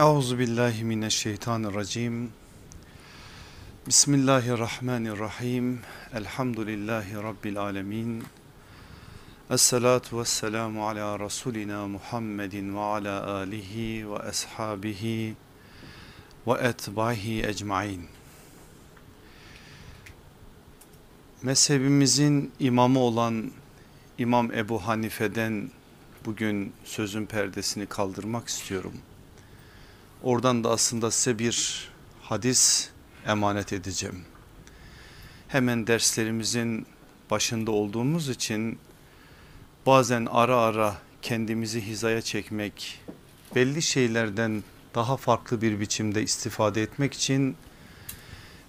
Euzu billahi mineşşeytanirracim. Bismillahirrahmanirrahim. Elhamdülillahi rabbil alamin. Essalatu vesselamu ala rasulina Muhammedin ve ala alihi ve ashabihi ve etbahi ecmaîn. Mezhebimizin imamı olan İmam Ebu Hanife'den bugün sözün perdesini kaldırmak istiyorum. Oradan da aslında size bir hadis emanet edeceğim. Hemen derslerimizin başında olduğumuz için bazen ara ara kendimizi hizaya çekmek, belli şeylerden daha farklı bir biçimde istifade etmek için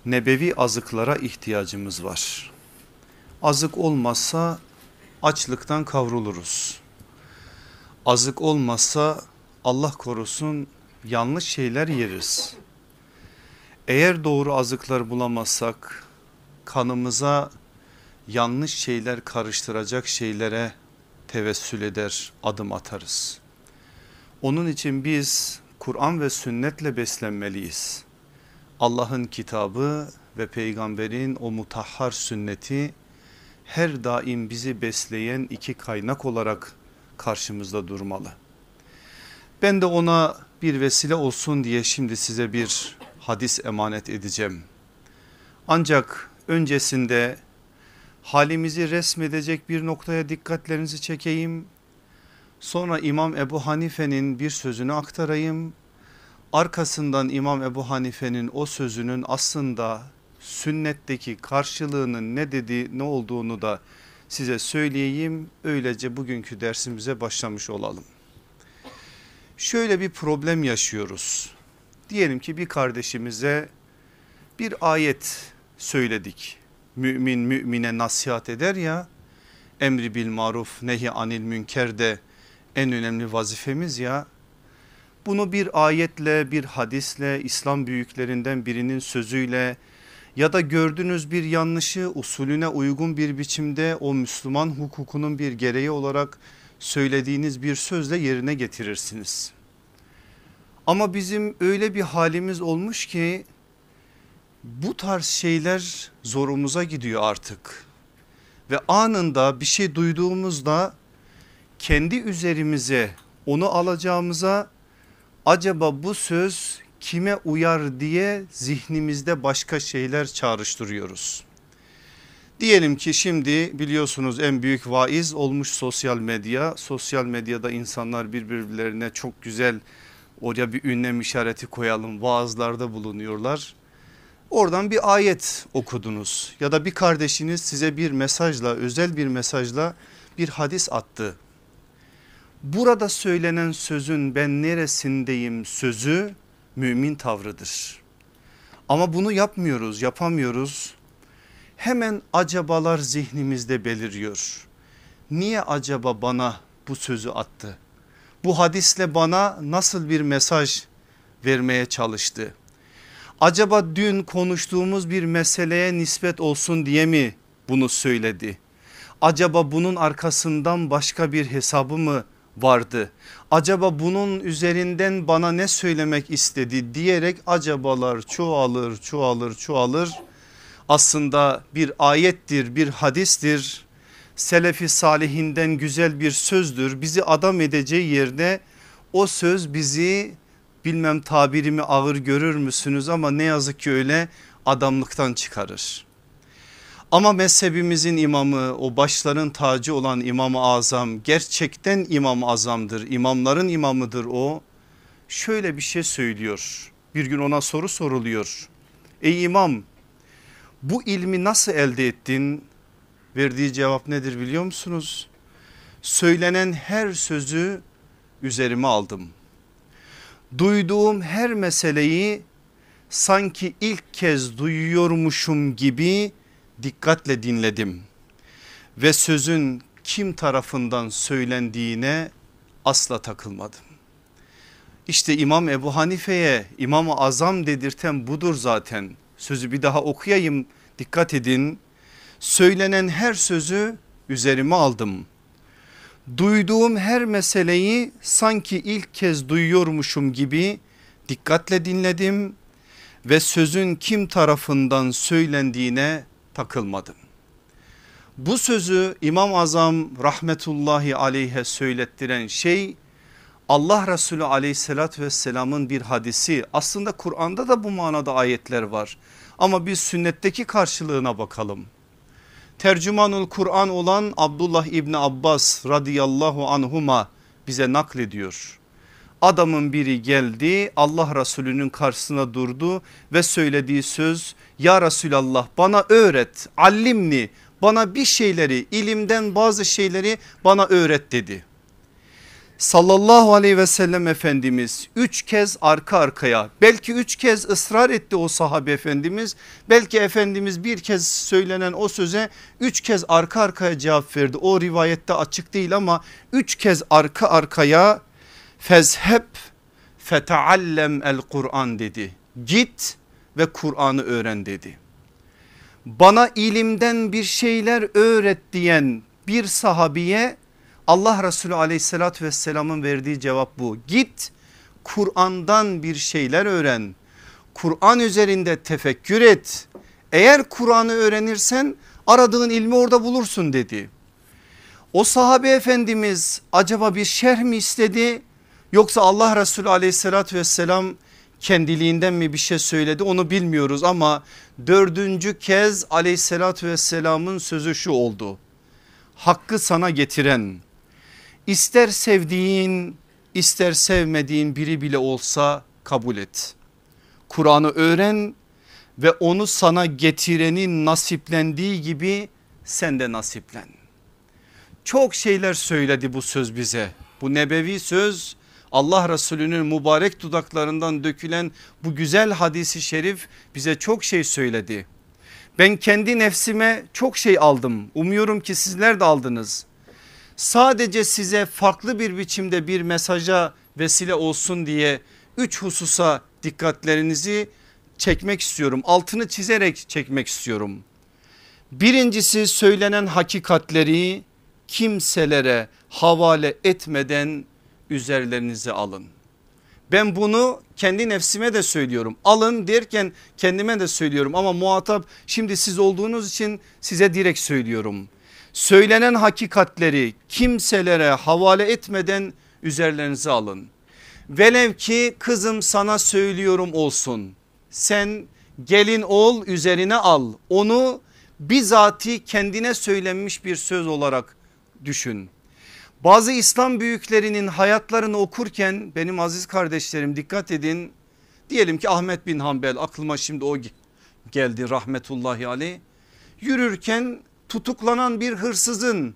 nebevi azıklara ihtiyacımız var. Azık olmazsa açlıktan kavruluruz. Azık olmazsa Allah korusun yanlış şeyler yeriz. Eğer doğru azıklar bulamazsak kanımıza yanlış şeyler karıştıracak şeylere tevessül eder adım atarız. Onun için biz Kur'an ve sünnetle beslenmeliyiz. Allah'ın kitabı ve peygamberin o mutahhar sünneti her daim bizi besleyen iki kaynak olarak karşımızda durmalı. Ben de ona bir vesile olsun diye şimdi size bir hadis emanet edeceğim. Ancak öncesinde halimizi resmedecek bir noktaya dikkatlerinizi çekeyim. Sonra İmam Ebu Hanife'nin bir sözünü aktarayım. Arkasından İmam Ebu Hanife'nin o sözünün aslında sünnetteki karşılığının ne dediği ne olduğunu da size söyleyeyim. Öylece bugünkü dersimize başlamış olalım. Şöyle bir problem yaşıyoruz. Diyelim ki bir kardeşimize bir ayet söyledik. Mümin mümine nasihat eder ya emri bil maruf nehi anil münker de en önemli vazifemiz ya. Bunu bir ayetle bir hadisle İslam büyüklerinden birinin sözüyle ya da gördüğünüz bir yanlışı usulüne uygun bir biçimde o Müslüman hukukunun bir gereği olarak söylediğiniz bir sözle yerine getirirsiniz. Ama bizim öyle bir halimiz olmuş ki bu tarz şeyler zorumuza gidiyor artık. Ve anında bir şey duyduğumuzda kendi üzerimize onu alacağımıza acaba bu söz kime uyar diye zihnimizde başka şeyler çağrıştırıyoruz. Diyelim ki şimdi biliyorsunuz en büyük vaiz olmuş sosyal medya. Sosyal medyada insanlar birbirlerine çok güzel oraya bir ünlem işareti koyalım vaazlarda bulunuyorlar. Oradan bir ayet okudunuz ya da bir kardeşiniz size bir mesajla özel bir mesajla bir hadis attı. Burada söylenen sözün ben neresindeyim sözü mümin tavrıdır. Ama bunu yapmıyoruz yapamıyoruz. Hemen acabalar zihnimizde beliriyor. Niye acaba bana bu sözü attı? Bu hadisle bana nasıl bir mesaj vermeye çalıştı? Acaba dün konuştuğumuz bir meseleye nispet olsun diye mi bunu söyledi? Acaba bunun arkasından başka bir hesabı mı vardı? Acaba bunun üzerinden bana ne söylemek istedi diyerek acabalar çoğalır çoğalır çoğalır. Aslında bir ayettir bir hadistir selefi salihinden güzel bir sözdür. Bizi adam edeceği yerde o söz bizi bilmem tabirimi ağır görür müsünüz ama ne yazık ki öyle adamlıktan çıkarır. Ama mezhebimizin imamı o başların tacı olan İmam-ı Azam gerçekten İmam-ı Azam'dır. İmamların imamıdır o. Şöyle bir şey söylüyor. Bir gün ona soru soruluyor. Ey imam bu ilmi nasıl elde ettin? Verdiği cevap nedir biliyor musunuz? Söylenen her sözü üzerime aldım. Duyduğum her meseleyi sanki ilk kez duyuyormuşum gibi dikkatle dinledim. Ve sözün kim tarafından söylendiğine asla takılmadım. İşte İmam Ebu Hanife'ye İmam-ı Azam dedirten budur zaten. Sözü bir daha okuyayım dikkat edin söylenen her sözü üzerime aldım. Duyduğum her meseleyi sanki ilk kez duyuyormuşum gibi dikkatle dinledim ve sözün kim tarafından söylendiğine takılmadım. Bu sözü İmam Azam rahmetullahi aleyhe söylettiren şey Allah Resulü aleyhissalatü vesselamın bir hadisi aslında Kur'an'da da bu manada ayetler var ama biz sünnetteki karşılığına bakalım. Tercümanul Kur'an olan Abdullah İbni Abbas radıyallahu anhuma bize naklediyor. Adamın biri geldi Allah Resulü'nün karşısına durdu ve söylediği söz ya Resulallah bana öğret allimni bana bir şeyleri ilimden bazı şeyleri bana öğret dedi. Sallallahu aleyhi ve sellem Efendimiz üç kez arka arkaya belki üç kez ısrar etti o sahabe efendimiz belki Efendimiz bir kez söylenen o söze üç kez arka arkaya cevap verdi. O rivayette açık değil ama üç kez arka arkaya fezheb feteallem el Kur'an dedi. Git ve Kur'an'ı öğren dedi. Bana ilimden bir şeyler öğret diyen bir sahabiye Allah Resulü aleyhissalatü vesselamın verdiği cevap bu. Git Kur'an'dan bir şeyler öğren. Kur'an üzerinde tefekkür et. Eğer Kur'an'ı öğrenirsen aradığın ilmi orada bulursun dedi. O sahabe efendimiz acaba bir şerh mi istedi yoksa Allah Resulü aleyhissalatü vesselam kendiliğinden mi bir şey söyledi onu bilmiyoruz ama dördüncü kez aleyhissalatü vesselamın sözü şu oldu. Hakkı sana getiren ister sevdiğin ister sevmediğin biri bile olsa kabul et. Kur'an'ı öğren ve onu sana getirenin nasiplendiği gibi sen de nasiplen. Çok şeyler söyledi bu söz bize. Bu nebevi söz Allah Resulü'nün mübarek dudaklarından dökülen bu güzel hadisi şerif bize çok şey söyledi. Ben kendi nefsime çok şey aldım. Umuyorum ki sizler de aldınız. Sadece size farklı bir biçimde bir mesaja vesile olsun diye üç hususa dikkatlerinizi çekmek istiyorum. Altını çizerek çekmek istiyorum. Birincisi söylenen hakikatleri kimselere havale etmeden üzerlerinize alın. Ben bunu kendi nefsime de söylüyorum. Alın derken kendime de söylüyorum ama muhatap şimdi siz olduğunuz için size direkt söylüyorum. Söylenen hakikatleri kimselere havale etmeden üzerlerinize alın. Velev ki kızım sana söylüyorum olsun. Sen gelin ol üzerine al. Onu bizati kendine söylenmiş bir söz olarak düşün. Bazı İslam büyüklerinin hayatlarını okurken benim aziz kardeşlerim dikkat edin. Diyelim ki Ahmet bin Hanbel aklıma şimdi o geldi rahmetullahi aleyh. Yürürken tutuklanan bir hırsızın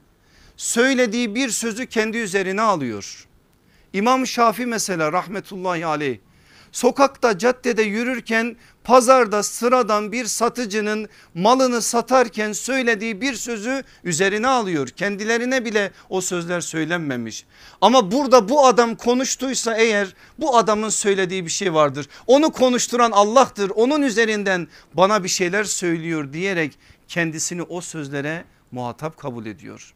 söylediği bir sözü kendi üzerine alıyor. İmam Şafi mesela rahmetullahi aleyh sokakta caddede yürürken pazarda sıradan bir satıcının malını satarken söylediği bir sözü üzerine alıyor. Kendilerine bile o sözler söylenmemiş. Ama burada bu adam konuştuysa eğer bu adamın söylediği bir şey vardır. Onu konuşturan Allah'tır. Onun üzerinden bana bir şeyler söylüyor diyerek kendisini o sözlere muhatap kabul ediyor.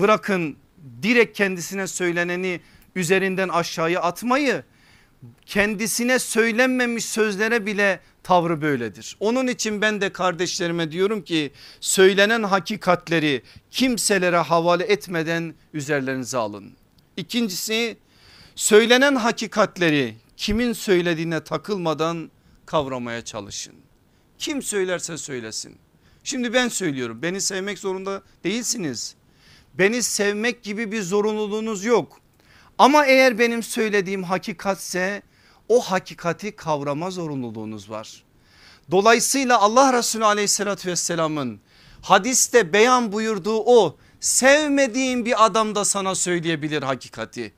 Bırakın direkt kendisine söyleneni üzerinden aşağıya atmayı kendisine söylenmemiş sözlere bile tavrı böyledir. Onun için ben de kardeşlerime diyorum ki söylenen hakikatleri kimselere havale etmeden üzerlerinize alın. İkincisi söylenen hakikatleri kimin söylediğine takılmadan kavramaya çalışın. Kim söylerse söylesin. Şimdi ben söylüyorum beni sevmek zorunda değilsiniz. Beni sevmek gibi bir zorunluluğunuz yok. Ama eğer benim söylediğim hakikatse o hakikati kavrama zorunluluğunuz var. Dolayısıyla Allah Resulü aleyhissalatü vesselamın hadiste beyan buyurduğu o sevmediğin bir adam da sana söyleyebilir hakikati.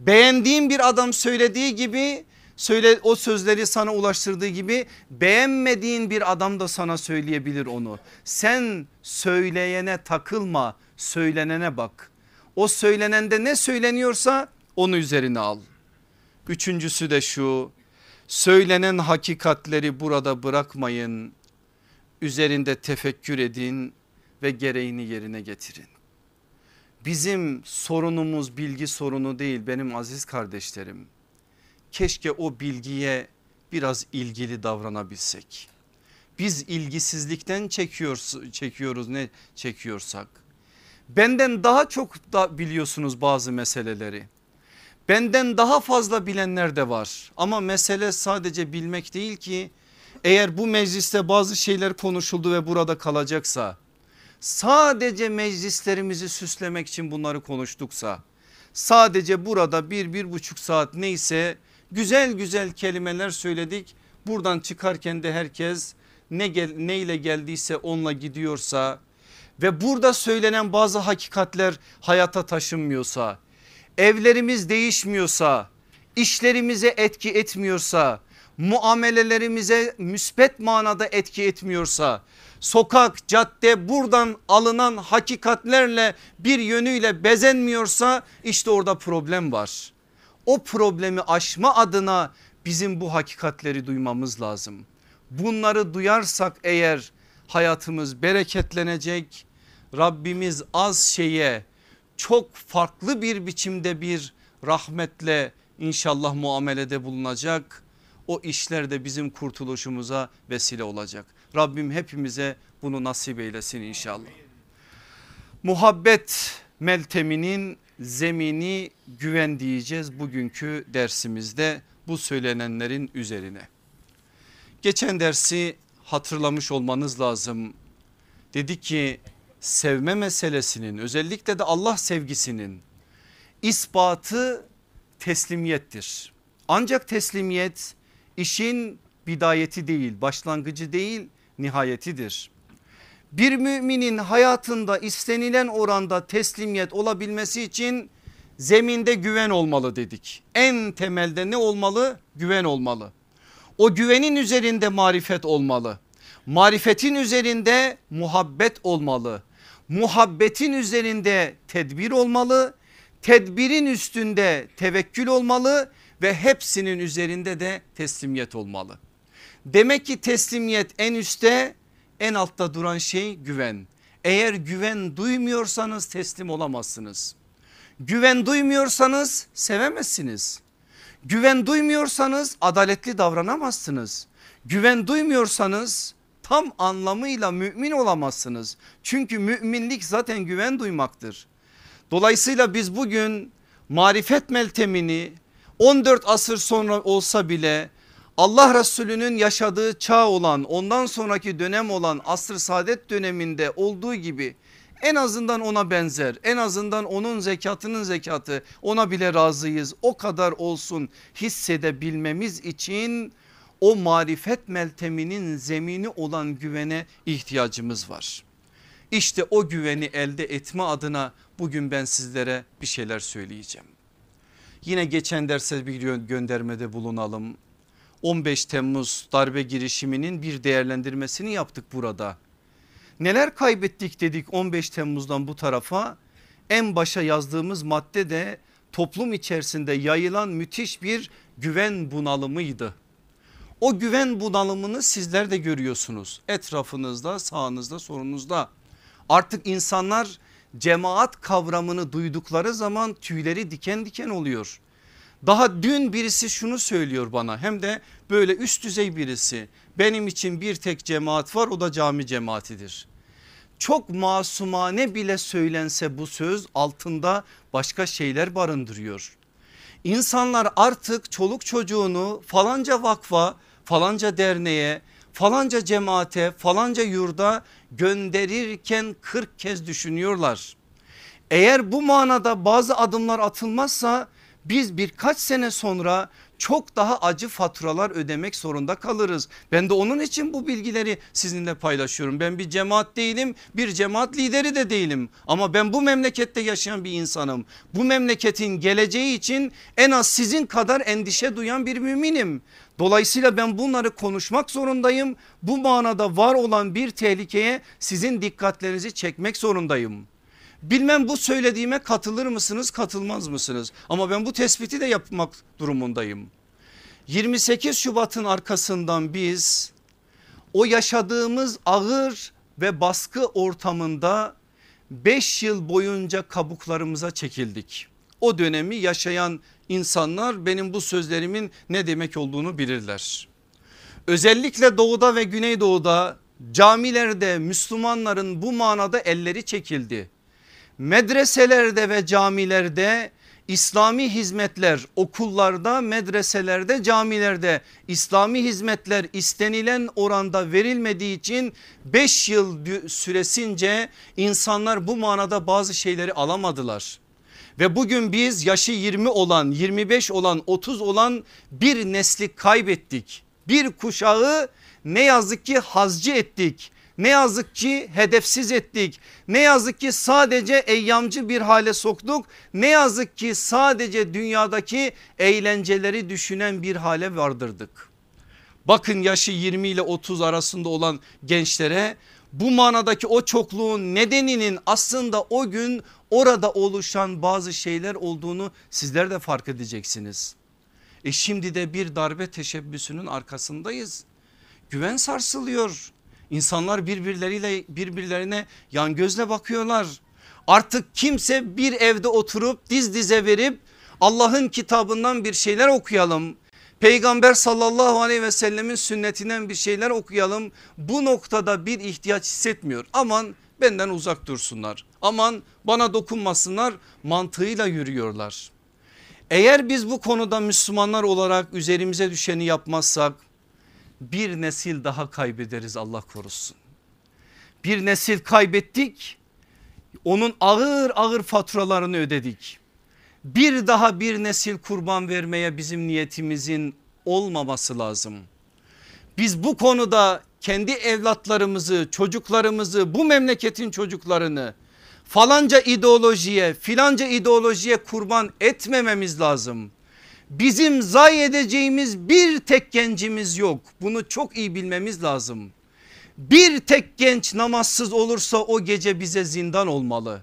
Beğendiğin bir adam söylediği gibi söyle o sözleri sana ulaştırdığı gibi beğenmediğin bir adam da sana söyleyebilir onu. Sen söyleyene takılma söylenene bak. O söylenende ne söyleniyorsa onu üzerine al. Üçüncüsü de şu söylenen hakikatleri burada bırakmayın. Üzerinde tefekkür edin ve gereğini yerine getirin. Bizim sorunumuz bilgi sorunu değil benim aziz kardeşlerim keşke o bilgiye biraz ilgili davranabilsek. Biz ilgisizlikten çekiyoruz, çekiyoruz ne çekiyorsak. Benden daha çok da biliyorsunuz bazı meseleleri. Benden daha fazla bilenler de var. Ama mesele sadece bilmek değil ki eğer bu mecliste bazı şeyler konuşuldu ve burada kalacaksa sadece meclislerimizi süslemek için bunları konuştuksa sadece burada bir bir buçuk saat neyse güzel güzel kelimeler söyledik. Buradan çıkarken de herkes ne, gel, ne ile geldiyse onunla gidiyorsa ve burada söylenen bazı hakikatler hayata taşınmıyorsa evlerimiz değişmiyorsa işlerimize etki etmiyorsa muamelelerimize müspet manada etki etmiyorsa sokak cadde buradan alınan hakikatlerle bir yönüyle bezenmiyorsa işte orada problem var. O problemi aşma adına bizim bu hakikatleri duymamız lazım. Bunları duyarsak eğer hayatımız bereketlenecek. Rabbimiz az şeye çok farklı bir biçimde bir rahmetle inşallah muamelede bulunacak. O işler de bizim kurtuluşumuza vesile olacak. Rabbim hepimize bunu nasip eylesin inşallah. Muhabbet melteminin zemini güven diyeceğiz bugünkü dersimizde bu söylenenlerin üzerine. Geçen dersi hatırlamış olmanız lazım. Dedi ki sevme meselesinin özellikle de Allah sevgisinin ispatı teslimiyettir. Ancak teslimiyet işin bidayeti değil başlangıcı değil nihayetidir. Bir müminin hayatında istenilen oranda teslimiyet olabilmesi için zeminde güven olmalı dedik. En temelde ne olmalı? Güven olmalı. O güvenin üzerinde marifet olmalı. Marifetin üzerinde muhabbet olmalı. Muhabbetin üzerinde tedbir olmalı. Tedbirin üstünde tevekkül olmalı ve hepsinin üzerinde de teslimiyet olmalı. Demek ki teslimiyet en üstte en altta duran şey güven. Eğer güven duymuyorsanız teslim olamazsınız. Güven duymuyorsanız sevemezsiniz. Güven duymuyorsanız adaletli davranamazsınız. Güven duymuyorsanız tam anlamıyla mümin olamazsınız. Çünkü müminlik zaten güven duymaktır. Dolayısıyla biz bugün marifet meltemini 14 asır sonra olsa bile Allah Resulü'nün yaşadığı çağ olan ondan sonraki dönem olan asr saadet döneminde olduğu gibi en azından ona benzer en azından onun zekatının zekatı ona bile razıyız o kadar olsun hissedebilmemiz için o marifet melteminin zemini olan güvene ihtiyacımız var. İşte o güveni elde etme adına bugün ben sizlere bir şeyler söyleyeceğim. Yine geçen derse bir göndermede bulunalım. 15 Temmuz darbe girişiminin bir değerlendirmesini yaptık burada. Neler kaybettik dedik 15 Temmuz'dan bu tarafa en başa yazdığımız madde de toplum içerisinde yayılan müthiş bir güven bunalımıydı. O güven bunalımını sizler de görüyorsunuz etrafınızda sağınızda sorunuzda. Artık insanlar cemaat kavramını duydukları zaman tüyleri diken diken oluyor. Daha dün birisi şunu söylüyor bana hem de böyle üst düzey birisi. Benim için bir tek cemaat var o da cami cemaatidir. Çok masumane bile söylense bu söz altında başka şeyler barındırıyor. İnsanlar artık çoluk çocuğunu falanca vakfa, falanca derneğe, falanca cemaate, falanca yurda gönderirken 40 kez düşünüyorlar. Eğer bu manada bazı adımlar atılmazsa biz birkaç sene sonra çok daha acı faturalar ödemek zorunda kalırız. Ben de onun için bu bilgileri sizinle paylaşıyorum. Ben bir cemaat değilim bir cemaat lideri de değilim ama ben bu memlekette yaşayan bir insanım. Bu memleketin geleceği için en az sizin kadar endişe duyan bir müminim. Dolayısıyla ben bunları konuşmak zorundayım. Bu manada var olan bir tehlikeye sizin dikkatlerinizi çekmek zorundayım. Bilmem bu söylediğime katılır mısınız katılmaz mısınız? Ama ben bu tespiti de yapmak durumundayım. 28 Şubat'ın arkasından biz o yaşadığımız ağır ve baskı ortamında 5 yıl boyunca kabuklarımıza çekildik. O dönemi yaşayan insanlar benim bu sözlerimin ne demek olduğunu bilirler. Özellikle doğuda ve güneydoğuda camilerde Müslümanların bu manada elleri çekildi. Medreselerde ve camilerde İslami hizmetler okullarda, medreselerde, camilerde İslami hizmetler istenilen oranda verilmediği için 5 yıl süresince insanlar bu manada bazı şeyleri alamadılar. Ve bugün biz yaşı 20 olan, 25 olan, 30 olan bir nesli kaybettik. Bir kuşağı ne yazık ki hazcı ettik. Ne yazık ki hedefsiz ettik. Ne yazık ki sadece eyyamcı bir hale soktuk. Ne yazık ki sadece dünyadaki eğlenceleri düşünen bir hale vardırdık. Bakın yaşı 20 ile 30 arasında olan gençlere bu manadaki o çokluğun nedeninin aslında o gün orada oluşan bazı şeyler olduğunu sizler de fark edeceksiniz. E şimdi de bir darbe teşebbüsünün arkasındayız. Güven sarsılıyor. İnsanlar birbirleriyle birbirlerine yan gözle bakıyorlar. Artık kimse bir evde oturup diz dize verip Allah'ın kitabından bir şeyler okuyalım. Peygamber sallallahu aleyhi ve sellemin sünnetinden bir şeyler okuyalım. Bu noktada bir ihtiyaç hissetmiyor. Aman benden uzak dursunlar. Aman bana dokunmasınlar mantığıyla yürüyorlar. Eğer biz bu konuda Müslümanlar olarak üzerimize düşeni yapmazsak bir nesil daha kaybederiz Allah korusun. Bir nesil kaybettik onun ağır ağır faturalarını ödedik. Bir daha bir nesil kurban vermeye bizim niyetimizin olmaması lazım. Biz bu konuda kendi evlatlarımızı çocuklarımızı bu memleketin çocuklarını falanca ideolojiye filanca ideolojiye kurban etmememiz lazım. Bizim zayi edeceğimiz bir tek gencimiz yok. Bunu çok iyi bilmemiz lazım. Bir tek genç namazsız olursa o gece bize zindan olmalı.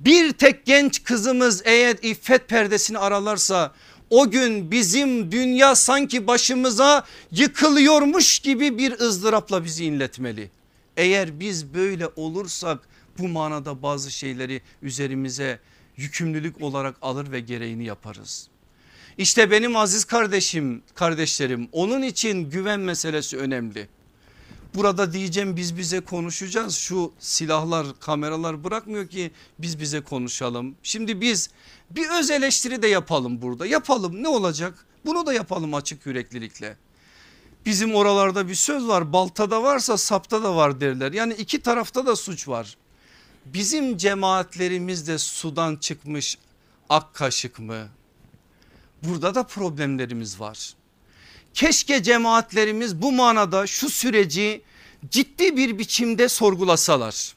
Bir tek genç kızımız eğer iffet perdesini aralarsa o gün bizim dünya sanki başımıza yıkılıyormuş gibi bir ızdırapla bizi inletmeli. Eğer biz böyle olursak bu manada bazı şeyleri üzerimize yükümlülük olarak alır ve gereğini yaparız. İşte benim aziz kardeşim kardeşlerim onun için güven meselesi önemli. Burada diyeceğim biz bize konuşacağız şu silahlar kameralar bırakmıyor ki biz bize konuşalım. Şimdi biz bir öz eleştiri de yapalım burada yapalım ne olacak bunu da yapalım açık yüreklilikle. Bizim oralarda bir söz var baltada varsa sapta da var derler yani iki tarafta da suç var. Bizim cemaatlerimiz de sudan çıkmış ak kaşık mı Burada da problemlerimiz var. Keşke cemaatlerimiz bu manada şu süreci ciddi bir biçimde sorgulasalar.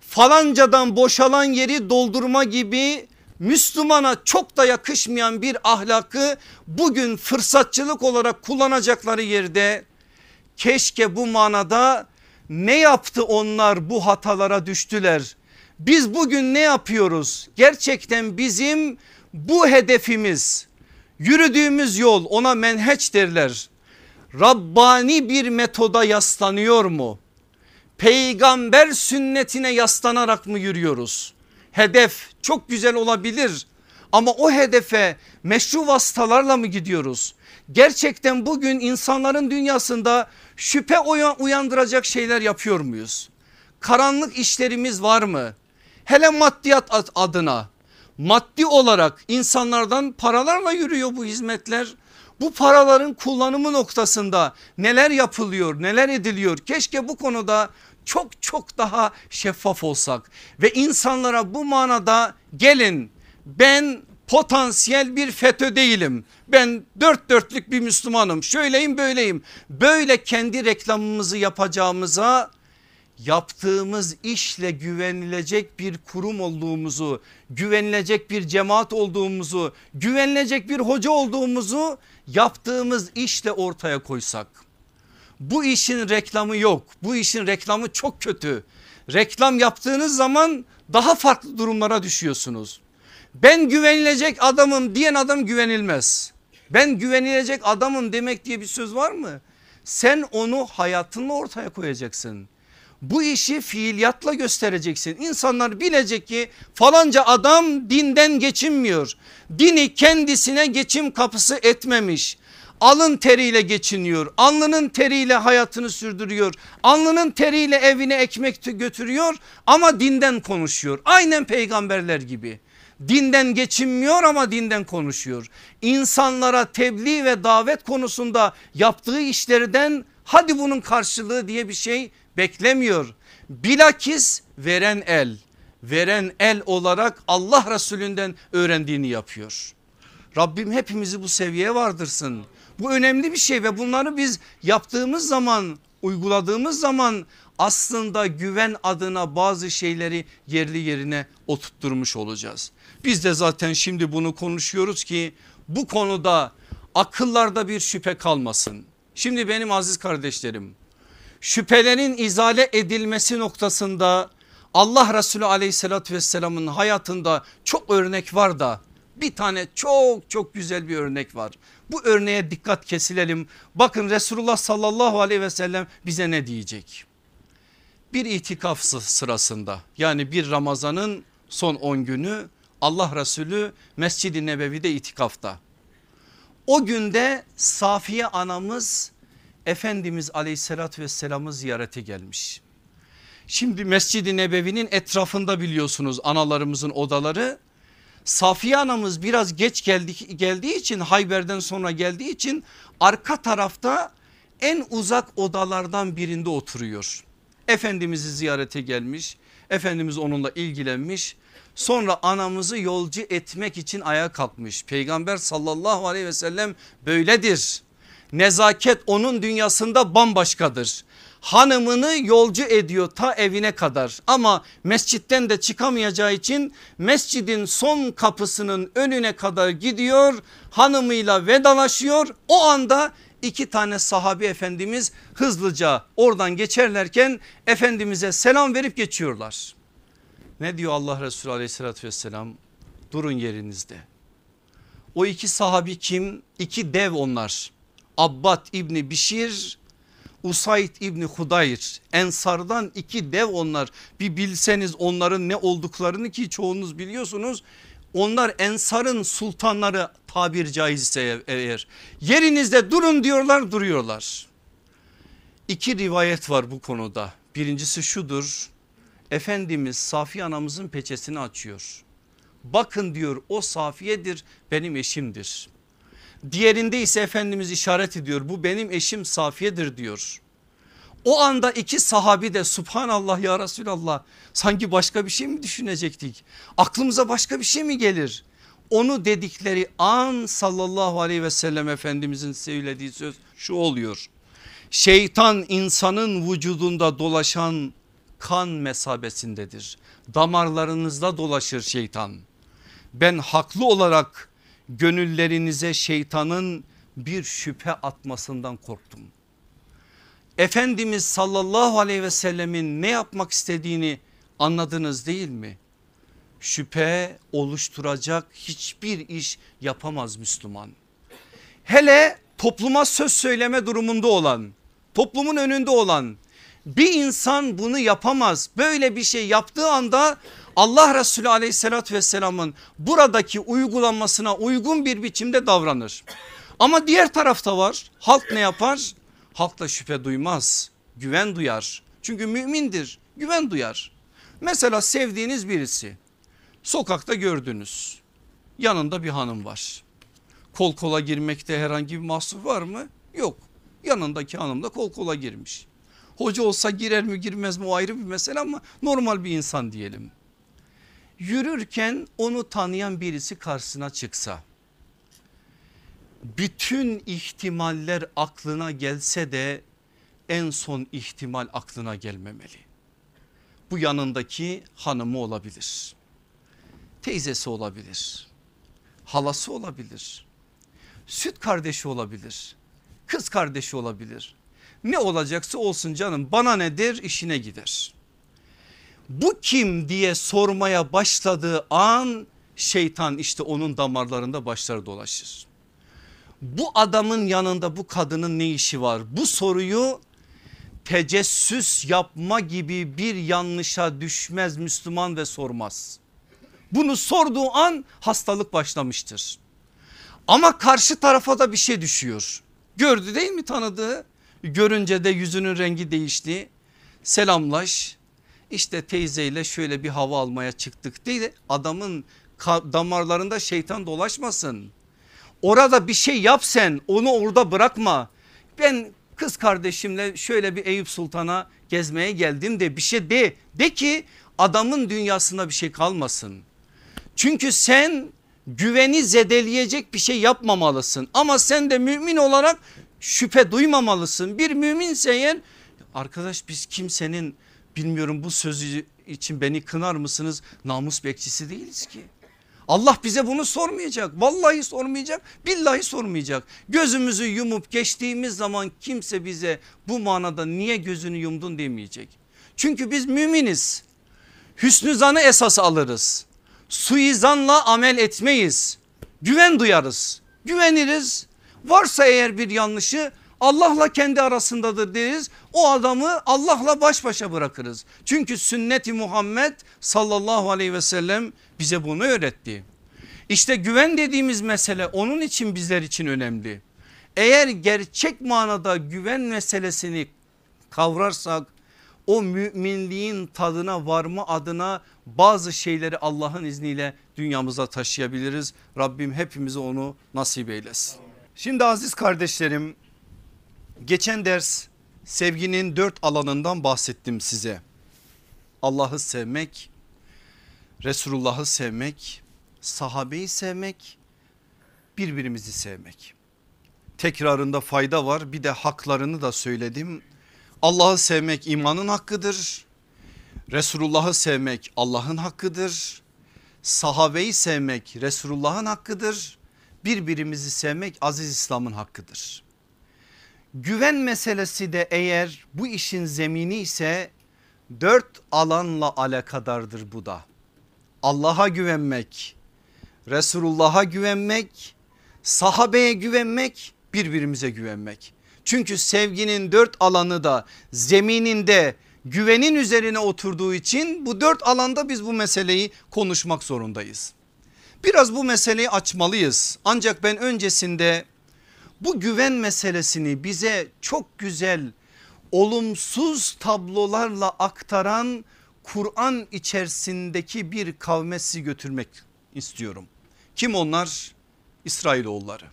Falancadan boşalan yeri doldurma gibi Müslümana çok da yakışmayan bir ahlakı bugün fırsatçılık olarak kullanacakları yerde keşke bu manada ne yaptı onlar bu hatalara düştüler. Biz bugün ne yapıyoruz? Gerçekten bizim bu hedefimiz Yürüdüğümüz yol ona menheç derler. Rabbani bir metoda yaslanıyor mu? Peygamber sünnetine yaslanarak mı yürüyoruz? Hedef çok güzel olabilir ama o hedefe meşru vasıtalarla mı gidiyoruz? Gerçekten bugün insanların dünyasında şüphe uyandıracak şeyler yapıyor muyuz? Karanlık işlerimiz var mı? Hele maddiyat adına maddi olarak insanlardan paralarla yürüyor bu hizmetler. Bu paraların kullanımı noktasında neler yapılıyor neler ediliyor keşke bu konuda çok çok daha şeffaf olsak ve insanlara bu manada gelin ben potansiyel bir FETÖ değilim. Ben dört dörtlük bir Müslümanım şöyleyim böyleyim. Böyle kendi reklamımızı yapacağımıza yaptığımız işle güvenilecek bir kurum olduğumuzu, güvenilecek bir cemaat olduğumuzu, güvenilecek bir hoca olduğumuzu yaptığımız işle ortaya koysak. Bu işin reklamı yok. Bu işin reklamı çok kötü. Reklam yaptığınız zaman daha farklı durumlara düşüyorsunuz. Ben güvenilecek adamım diyen adam güvenilmez. Ben güvenilecek adamım demek diye bir söz var mı? Sen onu hayatınla ortaya koyacaksın Bu işi fiiliyatla göstereceksin. İnsanlar bilecek ki falanca adam dinden geçinmiyor. Dini kendisine geçim kapısı etmemiş. Alın teriyle geçiniyor. Alnının teriyle hayatını sürdürüyor. Alnının teriyle evine ekmek götürüyor ama dinden konuşuyor. Aynen peygamberler gibi. Dinden geçinmiyor ama dinden konuşuyor. İnsanlara tebliğ ve davet konusunda yaptığı işlerden hadi bunun karşılığı diye bir şey beklemiyor. Bilakis veren el, veren el olarak Allah Resulünden öğrendiğini yapıyor. Rabbim hepimizi bu seviyeye vardırsın. Bu önemli bir şey ve bunları biz yaptığımız zaman uyguladığımız zaman aslında güven adına bazı şeyleri yerli yerine oturtturmuş olacağız. Biz de zaten şimdi bunu konuşuyoruz ki bu konuda akıllarda bir şüphe kalmasın. Şimdi benim aziz kardeşlerim şüphelerin izale edilmesi noktasında Allah Resulü aleyhissalatü vesselamın hayatında çok örnek var da bir tane çok çok güzel bir örnek var. Bu örneğe dikkat kesilelim. Bakın Resulullah sallallahu aleyhi ve sellem bize ne diyecek? Bir itikaf sırasında yani bir Ramazan'ın son 10 günü Allah Resulü Mescid-i Nebevi'de itikafta. O günde Safiye anamız Efendimiz aleyhissalatü vesselam'ı ziyarete gelmiş. Şimdi Mescid-i Nebevi'nin etrafında biliyorsunuz analarımızın odaları. Safiye anamız biraz geç geldi, geldiği için Hayber'den sonra geldiği için arka tarafta en uzak odalardan birinde oturuyor. Efendimiz'i ziyarete gelmiş. Efendimiz onunla ilgilenmiş. Sonra anamızı yolcu etmek için ayağa kalkmış. Peygamber sallallahu aleyhi ve sellem böyledir. Nezaket onun dünyasında bambaşkadır. Hanımını yolcu ediyor ta evine kadar ama mescitten de çıkamayacağı için mescidin son kapısının önüne kadar gidiyor. Hanımıyla vedalaşıyor. O anda iki tane sahabi efendimiz hızlıca oradan geçerlerken efendimize selam verip geçiyorlar. Ne diyor Allah Resulü aleyhissalatü vesselam? Durun yerinizde. O iki sahabi kim? İki dev onlar. Abbad İbni Bişir Usayd İbni Hudayr Ensardan iki dev onlar bir bilseniz onların ne olduklarını ki çoğunuz biliyorsunuz onlar Ensar'ın sultanları tabir caizse eğer yerinizde durun diyorlar duruyorlar. İki rivayet var bu konuda birincisi şudur Efendimiz Safiye anamızın peçesini açıyor. Bakın diyor o Safiye'dir benim eşimdir. Diğerinde ise Efendimiz işaret ediyor bu benim eşim Safiye'dir diyor. O anda iki sahabi de subhanallah ya Resulallah sanki başka bir şey mi düşünecektik? Aklımıza başka bir şey mi gelir? Onu dedikleri an sallallahu aleyhi ve sellem Efendimizin söylediği söz şu oluyor. Şeytan insanın vücudunda dolaşan kan mesabesindedir. Damarlarınızda dolaşır şeytan. Ben haklı olarak gönüllerinize şeytanın bir şüphe atmasından korktum. Efendimiz sallallahu aleyhi ve sellemin ne yapmak istediğini anladınız değil mi? Şüphe oluşturacak hiçbir iş yapamaz Müslüman. Hele topluma söz söyleme durumunda olan, toplumun önünde olan bir insan bunu yapamaz. Böyle bir şey yaptığı anda Allah Resulü aleyhissalatü vesselamın buradaki uygulanmasına uygun bir biçimde davranır. Ama diğer tarafta var halk ne yapar? Halk da şüphe duymaz güven duyar. Çünkü mümindir güven duyar. Mesela sevdiğiniz birisi sokakta gördünüz yanında bir hanım var. Kol kola girmekte herhangi bir mahsur var mı? Yok yanındaki hanım da kol kola girmiş. Hoca olsa girer mi girmez mi o ayrı bir mesele ama normal bir insan diyelim. Yürürken onu tanıyan birisi karşısına çıksa bütün ihtimaller aklına gelse de en son ihtimal aklına gelmemeli. Bu yanındaki hanımı olabilir. Teyzesi olabilir. Halası olabilir. Süt kardeşi olabilir. Kız kardeşi olabilir. Ne olacaksa olsun canım bana nedir işine gider. Bu kim diye sormaya başladığı an şeytan işte onun damarlarında başlar dolaşır. Bu adamın yanında bu kadının ne işi var? Bu soruyu tecessüs yapma gibi bir yanlışa düşmez Müslüman ve sormaz. Bunu sorduğu an hastalık başlamıştır. Ama karşı tarafa da bir şey düşüyor. Gördü değil mi tanıdığı? Görünce de yüzünün rengi değişti. Selamlaş. İşte teyzeyle şöyle bir hava almaya çıktık diye adamın damarlarında şeytan dolaşmasın. Orada bir şey yap sen onu orada bırakma. Ben kız kardeşimle şöyle bir Eyüp Sultan'a gezmeye geldim de bir şey de. De ki adamın dünyasında bir şey kalmasın. Çünkü sen güveni zedeleyecek bir şey yapmamalısın. Ama sen de mümin olarak şüphe duymamalısın. Bir müminse eğer arkadaş biz kimsenin bilmiyorum bu sözü için beni kınar mısınız namus bekçisi değiliz ki. Allah bize bunu sormayacak. Vallahi sormayacak. Billahi sormayacak. Gözümüzü yumup geçtiğimiz zaman kimse bize bu manada niye gözünü yumdun demeyecek. Çünkü biz müminiz. Hüsnü zanı esas alırız. Suizanla amel etmeyiz. Güven duyarız. Güveniriz. Varsa eğer bir yanlışı Allah'la kendi arasındadır deriz. O adamı Allah'la baş başa bırakırız. Çünkü sünneti Muhammed sallallahu aleyhi ve sellem bize bunu öğretti. İşte güven dediğimiz mesele onun için bizler için önemli. Eğer gerçek manada güven meselesini kavrarsak o müminliğin tadına varma adına bazı şeyleri Allah'ın izniyle dünyamıza taşıyabiliriz. Rabbim hepimize onu nasip eylesin. Şimdi aziz kardeşlerim geçen ders sevginin dört alanından bahsettim size. Allah'ı sevmek, Resulullah'ı sevmek, sahabeyi sevmek, birbirimizi sevmek. Tekrarında fayda var bir de haklarını da söyledim. Allah'ı sevmek imanın hakkıdır. Resulullah'ı sevmek Allah'ın hakkıdır. Sahabeyi sevmek Resulullah'ın hakkıdır. Birbirimizi sevmek aziz İslam'ın hakkıdır. Güven meselesi de eğer bu işin zemini ise dört alanla alakadardır bu da. Allah'a güvenmek, Resulullah'a güvenmek, sahabeye güvenmek, birbirimize güvenmek. Çünkü sevginin dört alanı da zemininde güvenin üzerine oturduğu için bu dört alanda biz bu meseleyi konuşmak zorundayız. Biraz bu meseleyi açmalıyız. Ancak ben öncesinde bu güven meselesini bize çok güzel olumsuz tablolarla aktaran Kur'an içerisindeki bir kavme sizi götürmek istiyorum. Kim onlar? İsrailoğulları.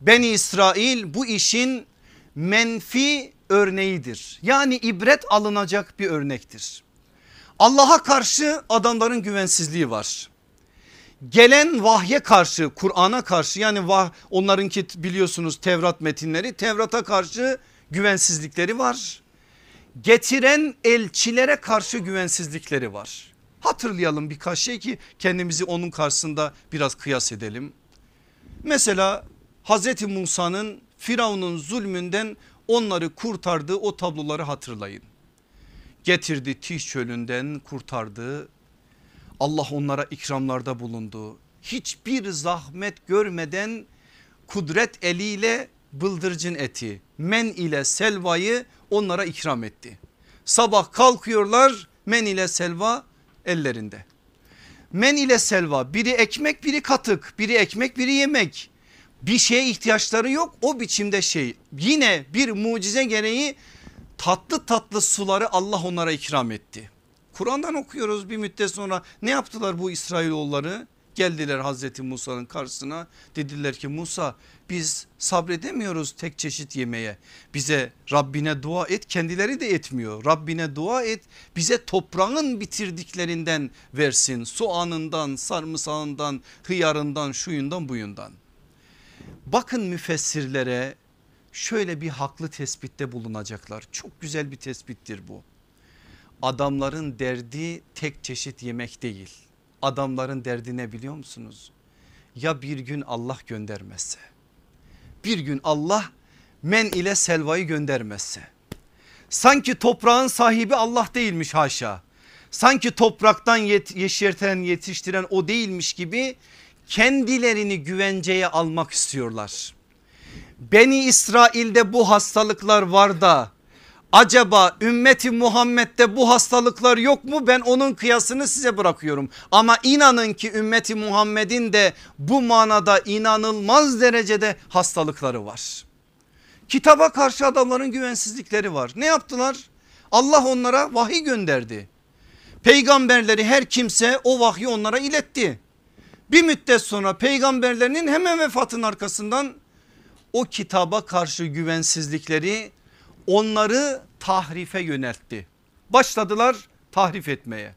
Beni İsrail bu işin menfi örneğidir. Yani ibret alınacak bir örnektir. Allah'a karşı adamların güvensizliği var. Gelen vahye karşı Kur'an'a karşı yani vah, onlarınki biliyorsunuz Tevrat metinleri Tevrat'a karşı güvensizlikleri var. Getiren elçilere karşı güvensizlikleri var. Hatırlayalım birkaç şey ki kendimizi onun karşısında biraz kıyas edelim. Mesela Hazreti Musa'nın Firavun'un zulmünden onları kurtardığı o tabloları hatırlayın. Getirdi Tiş çölünden kurtardı. Allah onlara ikramlarda bulundu. Hiçbir zahmet görmeden kudret eliyle bıldırcın eti men ile selvayı onlara ikram etti. Sabah kalkıyorlar men ile selva ellerinde. Men ile selva biri ekmek biri katık biri ekmek biri yemek bir şeye ihtiyaçları yok o biçimde şey yine bir mucize gereği tatlı tatlı suları Allah onlara ikram etti. Kur'an'dan okuyoruz bir müddet sonra ne yaptılar bu İsrailoğulları? Geldiler Hazreti Musa'nın karşısına dediler ki Musa biz sabredemiyoruz tek çeşit yemeğe. Bize Rabbine dua et kendileri de etmiyor. Rabbine dua et bize toprağın bitirdiklerinden versin. Soğanından, sarımsağından, hıyarından, şuyundan buyundan. Bakın müfessirlere şöyle bir haklı tespitte bulunacaklar. Çok güzel bir tespittir bu. Adamların derdi tek çeşit yemek değil. Adamların derdi ne biliyor musunuz? Ya bir gün Allah göndermezse. Bir gün Allah men ile selvayı göndermezse. Sanki toprağın sahibi Allah değilmiş haşa. Sanki topraktan yet yeşerten yetiştiren o değilmiş gibi kendilerini güvenceye almak istiyorlar. Beni İsrail'de bu hastalıklar var da Acaba ümmeti Muhammed'de bu hastalıklar yok mu? Ben onun kıyasını size bırakıyorum. Ama inanın ki ümmeti Muhammed'in de bu manada inanılmaz derecede hastalıkları var. Kitaba karşı adamların güvensizlikleri var. Ne yaptılar? Allah onlara vahiy gönderdi. Peygamberleri her kimse o vahyi onlara iletti. Bir müddet sonra peygamberlerinin hemen vefatın arkasından o kitaba karşı güvensizlikleri onları tahrife yöneltti. Başladılar tahrif etmeye.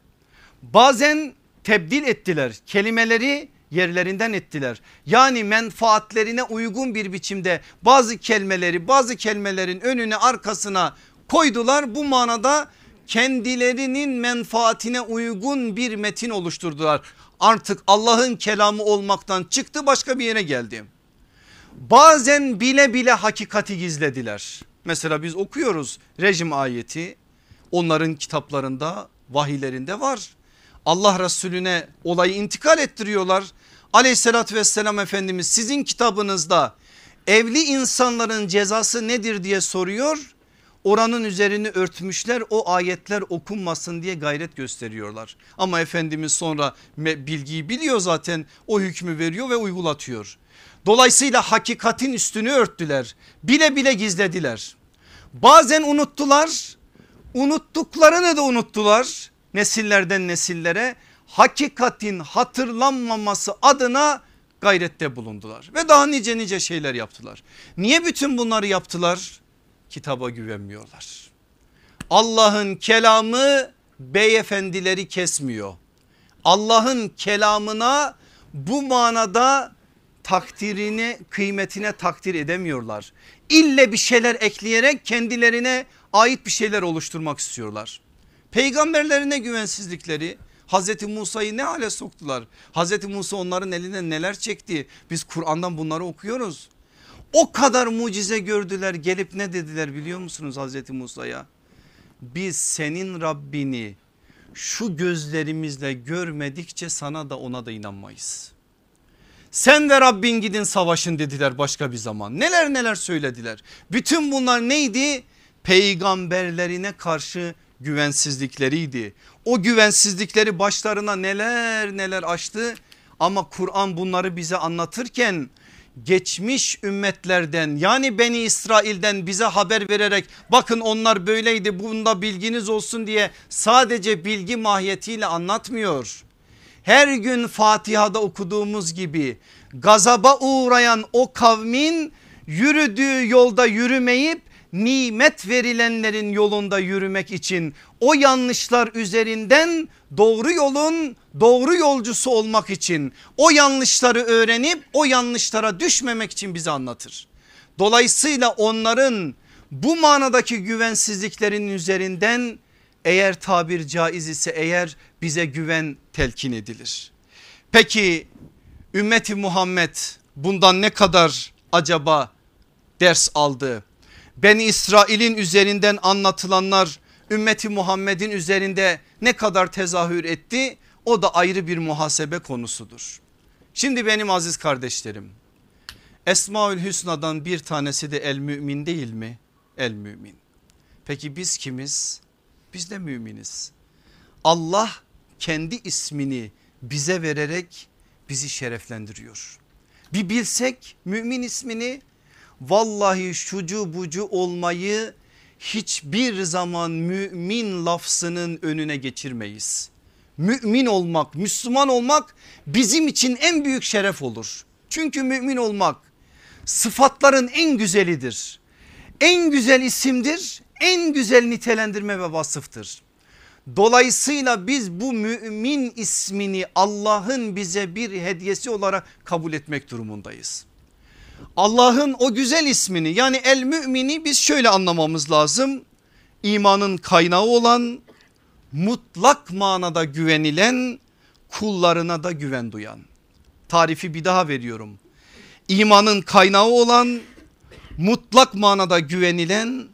Bazen tebdil ettiler kelimeleri yerlerinden ettiler. Yani menfaatlerine uygun bir biçimde bazı kelimeleri bazı kelimelerin önüne arkasına koydular. Bu manada kendilerinin menfaatine uygun bir metin oluşturdular. Artık Allah'ın kelamı olmaktan çıktı başka bir yere geldi. Bazen bile bile hakikati gizlediler. Mesela biz okuyoruz rejim ayeti onların kitaplarında vahiylerinde var. Allah Resulüne olayı intikal ettiriyorlar. Aleyhissalatü vesselam Efendimiz sizin kitabınızda evli insanların cezası nedir diye soruyor. Oranın üzerini örtmüşler o ayetler okunmasın diye gayret gösteriyorlar. Ama Efendimiz sonra bilgiyi biliyor zaten o hükmü veriyor ve uygulatıyor. Dolayısıyla hakikatin üstünü örttüler bile bile gizlediler. Bazen unuttular unuttuklarını da unuttular nesillerden nesillere hakikatin hatırlanmaması adına gayrette bulundular ve daha nice nice şeyler yaptılar. Niye bütün bunları yaptılar? Kitaba güvenmiyorlar. Allah'ın kelamı beyefendileri kesmiyor. Allah'ın kelamına bu manada takdirini kıymetine takdir edemiyorlar. İlle bir şeyler ekleyerek kendilerine ait bir şeyler oluşturmak istiyorlar. Peygamberlerine güvensizlikleri Hazreti Musa'yı ne hale soktular? Hazreti Musa onların elinden neler çekti? Biz Kur'an'dan bunları okuyoruz. O kadar mucize gördüler gelip ne dediler biliyor musunuz Hazreti Musa'ya? Biz senin Rabbini şu gözlerimizle görmedikçe sana da ona da inanmayız. Sen ve Rabbin gidin savaşın dediler başka bir zaman. Neler neler söylediler. Bütün bunlar neydi? Peygamberlerine karşı güvensizlikleriydi. O güvensizlikleri başlarına neler neler açtı ama Kur'an bunları bize anlatırken geçmiş ümmetlerden yani Beni İsrail'den bize haber vererek bakın onlar böyleydi bunda bilginiz olsun diye sadece bilgi mahiyetiyle anlatmıyor. Her gün Fatiha'da okuduğumuz gibi gazaba uğrayan o kavmin yürüdüğü yolda yürümeyip nimet verilenlerin yolunda yürümek için o yanlışlar üzerinden doğru yolun doğru yolcusu olmak için o yanlışları öğrenip o yanlışlara düşmemek için bize anlatır. Dolayısıyla onların bu manadaki güvensizliklerin üzerinden eğer tabir caiz ise eğer bize güven telkin edilir. Peki ümmeti Muhammed bundan ne kadar acaba ders aldı? Ben İsrail'in üzerinden anlatılanlar ümmeti Muhammed'in üzerinde ne kadar tezahür etti o da ayrı bir muhasebe konusudur. Şimdi benim aziz kardeşlerim Esmaül Hüsna'dan bir tanesi de el mümin değil mi? El mümin. Peki biz kimiz? Biz de müminiz. Allah kendi ismini bize vererek bizi şereflendiriyor. Bir bilsek mümin ismini vallahi şucu bucu olmayı hiçbir zaman mümin lafzının önüne geçirmeyiz. Mümin olmak, Müslüman olmak bizim için en büyük şeref olur. Çünkü mümin olmak sıfatların en güzelidir. En güzel isimdir, en güzel nitelendirme ve vasıftır. Dolayısıyla biz bu mümin ismini Allah'ın bize bir hediyesi olarak kabul etmek durumundayız. Allah'ın o güzel ismini yani el mümini biz şöyle anlamamız lazım. İmanın kaynağı olan mutlak manada güvenilen kullarına da güven duyan. Tarifi bir daha veriyorum. İmanın kaynağı olan mutlak manada güvenilen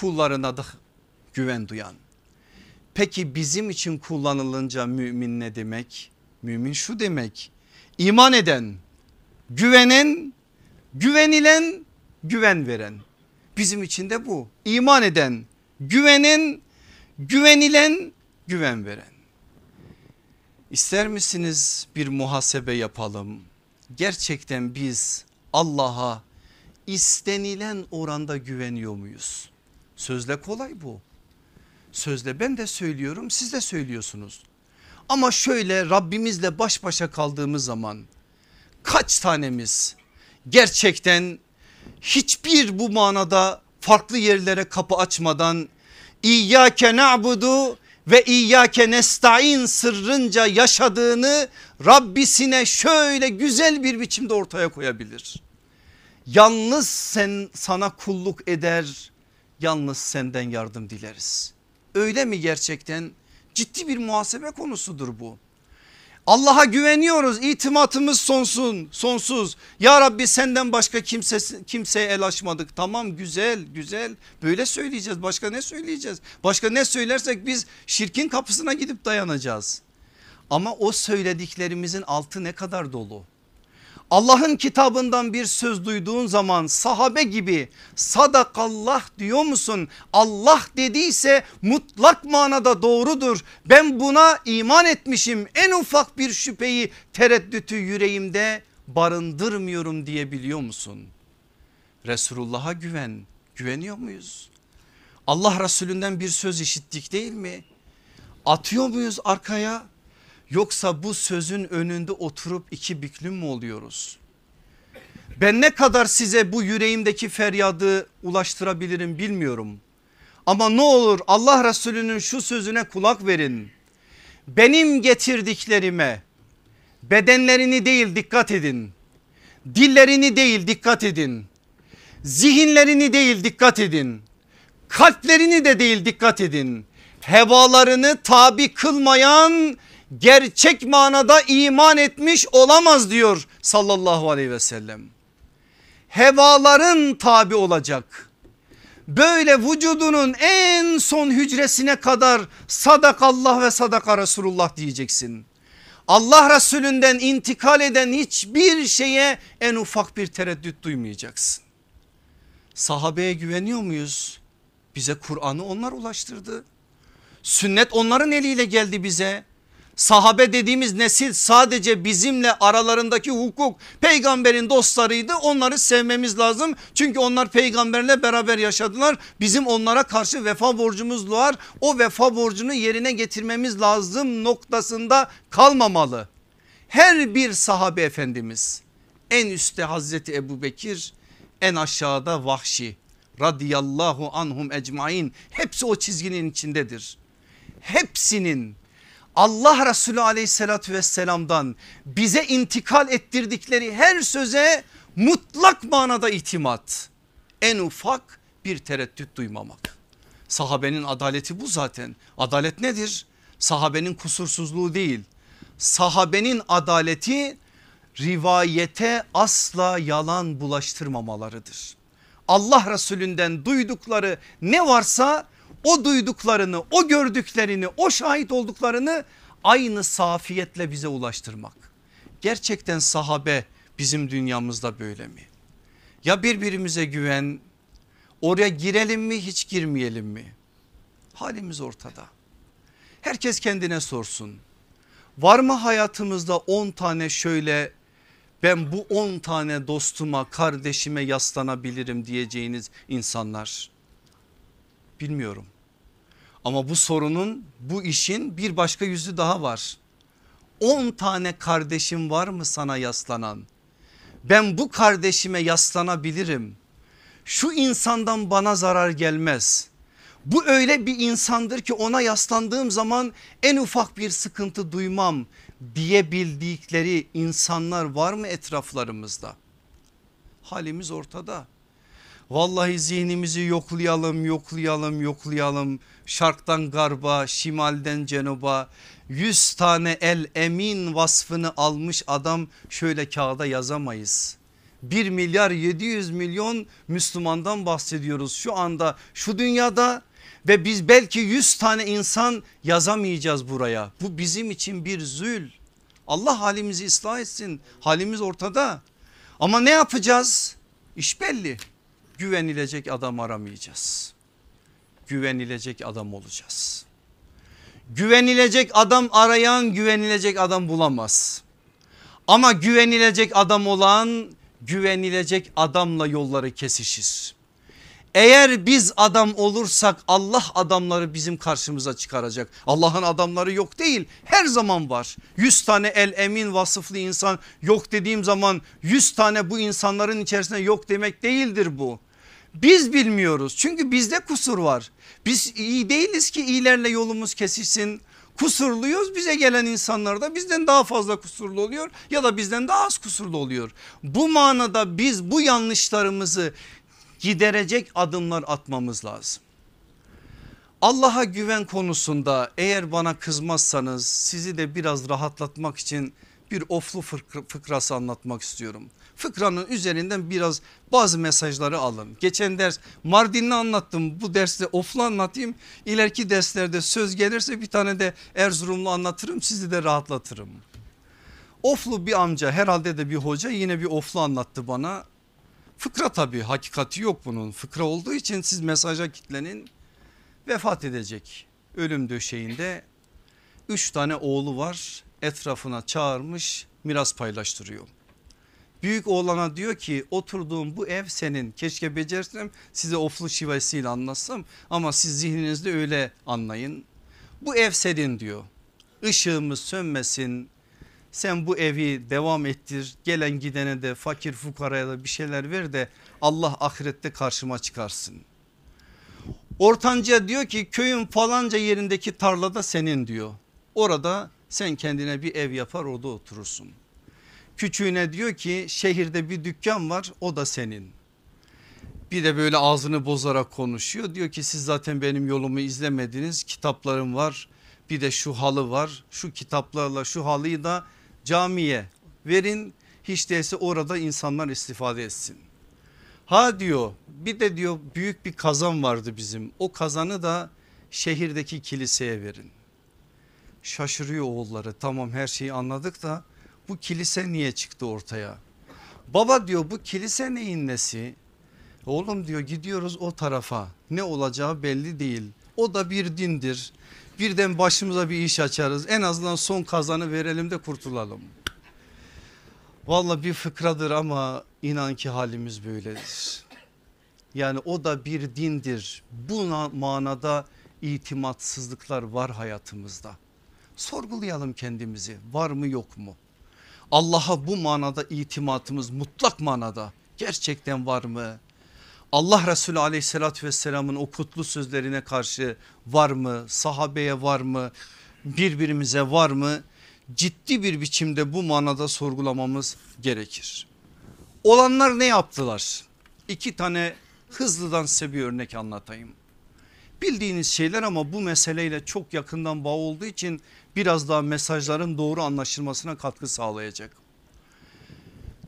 kullarına da güven duyan. Peki bizim için kullanılınca mümin ne demek? Mümin şu demek iman eden, güvenen Güvenilen güven veren bizim için de bu iman eden güvenen, güvenilen, güven veren. İster misiniz bir muhasebe yapalım? Gerçekten biz Allah'a istenilen oranda güveniyor muyuz? Sözle kolay bu. Sözle ben de söylüyorum siz de söylüyorsunuz. Ama şöyle Rabbimizle baş başa kaldığımız zaman kaç tanemiz gerçekten hiçbir bu manada farklı yerlere kapı açmadan İyyâke na'budu ve İyyâke nesta'in sırrınca yaşadığını Rabbisine şöyle güzel bir biçimde ortaya koyabilir. Yalnız sen sana kulluk eder yalnız senden yardım dileriz. Öyle mi gerçekten? Ciddi bir muhasebe konusudur bu. Allah'a güveniyoruz itimatımız sonsun, sonsuz. Ya Rabbi senden başka kimse, kimseye el açmadık. Tamam güzel güzel böyle söyleyeceğiz başka ne söyleyeceğiz? Başka ne söylersek biz şirkin kapısına gidip dayanacağız. Ama o söylediklerimizin altı ne kadar dolu? Allah'ın kitabından bir söz duyduğun zaman sahabe gibi sadakallah diyor musun? Allah dediyse mutlak manada doğrudur. Ben buna iman etmişim. En ufak bir şüpheyi tereddütü yüreğimde barındırmıyorum diyebiliyor musun? Resulullah'a güven. Güveniyor muyuz? Allah Resulünden bir söz işittik değil mi? Atıyor muyuz arkaya? Yoksa bu sözün önünde oturup iki büklüm mü oluyoruz? Ben ne kadar size bu yüreğimdeki feryadı ulaştırabilirim bilmiyorum. Ama ne olur Allah Resulü'nün şu sözüne kulak verin. Benim getirdiklerime bedenlerini değil dikkat edin. Dillerini değil dikkat edin. Zihinlerini değil dikkat edin. Kalplerini de değil dikkat edin. Hevalarını tabi kılmayan gerçek manada iman etmiş olamaz diyor sallallahu aleyhi ve sellem. Hevaların tabi olacak. Böyle vücudunun en son hücresine kadar sadakallah ve sadaka Resulullah diyeceksin. Allah Resulünden intikal eden hiçbir şeye en ufak bir tereddüt duymayacaksın. Sahabeye güveniyor muyuz? Bize Kur'an'ı onlar ulaştırdı. Sünnet onların eliyle geldi bize. Sahabe dediğimiz nesil sadece bizimle aralarındaki hukuk peygamberin dostlarıydı onları sevmemiz lazım. Çünkü onlar peygamberle beraber yaşadılar bizim onlara karşı vefa borcumuz var o vefa borcunu yerine getirmemiz lazım noktasında kalmamalı. Her bir sahabe efendimiz en üstte Hazreti Ebu Bekir en aşağıda Vahşi radıyallahu anhum ecmain hepsi o çizginin içindedir. Hepsinin Allah Resulü aleyhissalatü vesselamdan bize intikal ettirdikleri her söze mutlak manada itimat. En ufak bir tereddüt duymamak. Sahabenin adaleti bu zaten. Adalet nedir? Sahabenin kusursuzluğu değil. Sahabenin adaleti rivayete asla yalan bulaştırmamalarıdır. Allah Resulünden duydukları ne varsa o duyduklarını o gördüklerini o şahit olduklarını aynı safiyetle bize ulaştırmak. Gerçekten sahabe bizim dünyamızda böyle mi? Ya birbirimize güven oraya girelim mi hiç girmeyelim mi? Halimiz ortada. Herkes kendine sorsun. Var mı hayatımızda 10 tane şöyle ben bu 10 tane dostuma kardeşime yaslanabilirim diyeceğiniz insanlar? Bilmiyorum. Ama bu sorunun bu işin bir başka yüzü daha var. 10 tane kardeşim var mı sana yaslanan? Ben bu kardeşime yaslanabilirim. Şu insandan bana zarar gelmez. Bu öyle bir insandır ki ona yaslandığım zaman en ufak bir sıkıntı duymam diyebildikleri insanlar var mı etraflarımızda? Halimiz ortada. Vallahi zihnimizi yoklayalım yoklayalım yoklayalım şarktan garba şimalden cenuba 100 tane el emin vasfını almış adam şöyle kağıda yazamayız. 1 milyar 700 milyon Müslümandan bahsediyoruz şu anda şu dünyada ve biz belki 100 tane insan yazamayacağız buraya. Bu bizim için bir zül. Allah halimizi ıslah etsin. Halimiz ortada. Ama ne yapacağız? İş belli güvenilecek adam aramayacağız. güvenilecek adam olacağız. Güvenilecek adam arayan güvenilecek adam bulamaz. Ama güvenilecek adam olan güvenilecek adamla yolları kesişir. Eğer biz adam olursak Allah adamları bizim karşımıza çıkaracak. Allah'ın adamları yok değil her zaman var. 100 tane el emin vasıflı insan yok dediğim zaman 100 tane bu insanların içerisinde yok demek değildir bu. Biz bilmiyoruz çünkü bizde kusur var. Biz iyi değiliz ki iyilerle yolumuz kesişsin. Kusurluyuz bize gelen insanlar da bizden daha fazla kusurlu oluyor ya da bizden daha az kusurlu oluyor. Bu manada biz bu yanlışlarımızı giderecek adımlar atmamız lazım. Allah'a güven konusunda eğer bana kızmazsanız sizi de biraz rahatlatmak için bir oflu fıkrası anlatmak istiyorum. Fıkranın üzerinden biraz bazı mesajları alın. Geçen ders Mardin'i anlattım bu derste oflu anlatayım. İleriki derslerde söz gelirse bir tane de Erzurumlu anlatırım sizi de rahatlatırım. Oflu bir amca herhalde de bir hoca yine bir oflu anlattı bana. Fıkra tabii hakikati yok bunun fıkra olduğu için siz mesaja kitlenin vefat edecek ölüm döşeğinde üç tane oğlu var etrafına çağırmış miras paylaştırıyor. Büyük oğlana diyor ki oturduğum bu ev senin keşke becersem size oflu şivesiyle anlatsam ama siz zihninizde öyle anlayın. Bu ev senin diyor ışığımız sönmesin sen bu evi devam ettir gelen gidene de fakir fukaraya da bir şeyler ver de Allah ahirette karşıma çıkarsın. Ortanca diyor ki köyün falanca yerindeki tarlada senin diyor. Orada sen kendine bir ev yapar orada oturursun. Küçüğüne diyor ki şehirde bir dükkan var o da senin. Bir de böyle ağzını bozarak konuşuyor. Diyor ki siz zaten benim yolumu izlemediniz. Kitaplarım var. Bir de şu halı var. Şu kitaplarla şu halıyı da camiye verin. Hiç değilse orada insanlar istifade etsin. Ha diyor bir de diyor büyük bir kazan vardı bizim. O kazanı da şehirdeki kiliseye verin. Şaşırıyor oğulları tamam her şeyi anladık da bu kilise niye çıktı ortaya? Baba diyor bu kilise neyin nesi? Oğlum diyor gidiyoruz o tarafa ne olacağı belli değil. O da bir dindir. Birden başımıza bir iş açarız. En azından son kazanı verelim de kurtulalım. Valla bir fıkradır ama inan ki halimiz böyledir. Yani o da bir dindir. Bu manada itimatsızlıklar var hayatımızda. Sorgulayalım kendimizi var mı yok mu? Allah'a bu manada itimatımız mutlak manada gerçekten var mı? Allah Resulü aleyhissalatü vesselamın o kutlu sözlerine karşı var mı? Sahabeye var mı? Birbirimize var mı? Ciddi bir biçimde bu manada sorgulamamız gerekir. Olanlar ne yaptılar? İki tane hızlıdan size bir örnek anlatayım. Bildiğiniz şeyler ama bu meseleyle çok yakından bağ olduğu için biraz daha mesajların doğru anlaşılmasına katkı sağlayacak.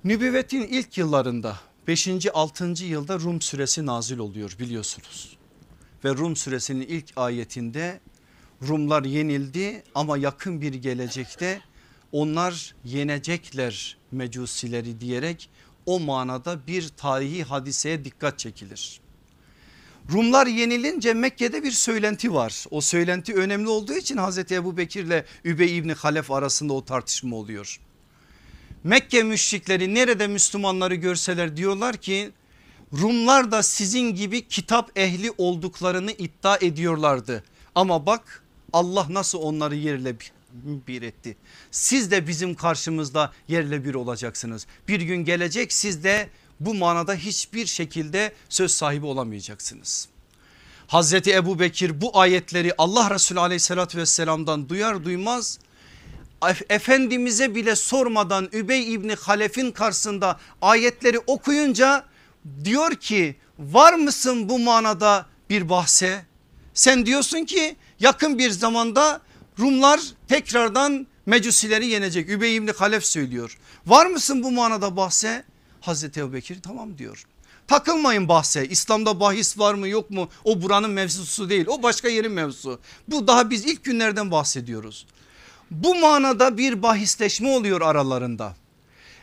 Nübüvvetin ilk yıllarında 5. 6. yılda Rum suresi nazil oluyor biliyorsunuz. Ve Rum suresinin ilk ayetinde Rumlar yenildi ama yakın bir gelecekte onlar yenecekler mecusileri diyerek o manada bir tarihi hadiseye dikkat çekilir. Rumlar yenilince Mekke'de bir söylenti var. O söylenti önemli olduğu için Hazreti Ebu Bekir ile Übey İbni Halef arasında o tartışma oluyor. Mekke müşrikleri nerede Müslümanları görseler diyorlar ki Rumlar da sizin gibi kitap ehli olduklarını iddia ediyorlardı. Ama bak Allah nasıl onları yerle bir etti. Siz de bizim karşımızda yerle bir olacaksınız. Bir gün gelecek siz de bu manada hiçbir şekilde söz sahibi olamayacaksınız. Hazreti Ebu Bekir bu ayetleri Allah Resulü aleyhissalatü vesselamdan duyar duymaz Efendimiz'e bile sormadan Übey İbni Halef'in karşısında ayetleri okuyunca diyor ki var mısın bu manada bir bahse? Sen diyorsun ki yakın bir zamanda Rumlar tekrardan mecusileri yenecek. Übey İbni Halef söylüyor. Var mısın bu manada bahse? Hazreti Ebu Bekir tamam diyor. Takılmayın bahse İslam'da bahis var mı yok mu o buranın mevzusu değil o başka yerin mevzusu. Bu daha biz ilk günlerden bahsediyoruz. Bu manada bir bahisleşme oluyor aralarında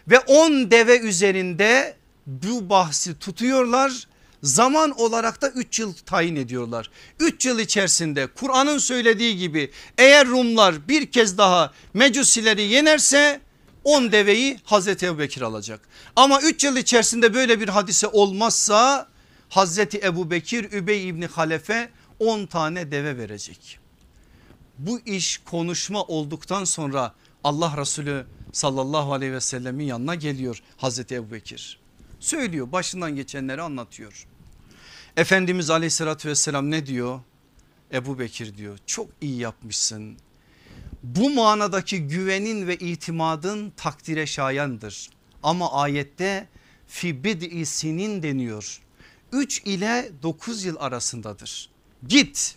ve 10 deve üzerinde bu bahsi tutuyorlar. zaman olarak da 3 yıl tayin ediyorlar. 3 yıl içerisinde Kur'an'ın söylediği gibi eğer Rumlar bir kez daha mecusileri yenerse 10 deveyi Hazreti Ebu Bekir alacak. Ama 3 yıl içerisinde böyle bir hadise olmazsa Hazreti Ebu Bekir Übey İbni Halefe 10 tane deve verecek. Bu iş konuşma olduktan sonra Allah Resulü sallallahu aleyhi ve sellemin yanına geliyor Hazreti Ebu Bekir. Söylüyor başından geçenleri anlatıyor. Efendimiz aleyhissalatü vesselam ne diyor? Ebu Bekir diyor çok iyi yapmışsın. Bu manadaki güvenin ve itimadın takdire şayandır. Ama ayette fi bid'i deniyor. 3 ile 9 yıl arasındadır. Git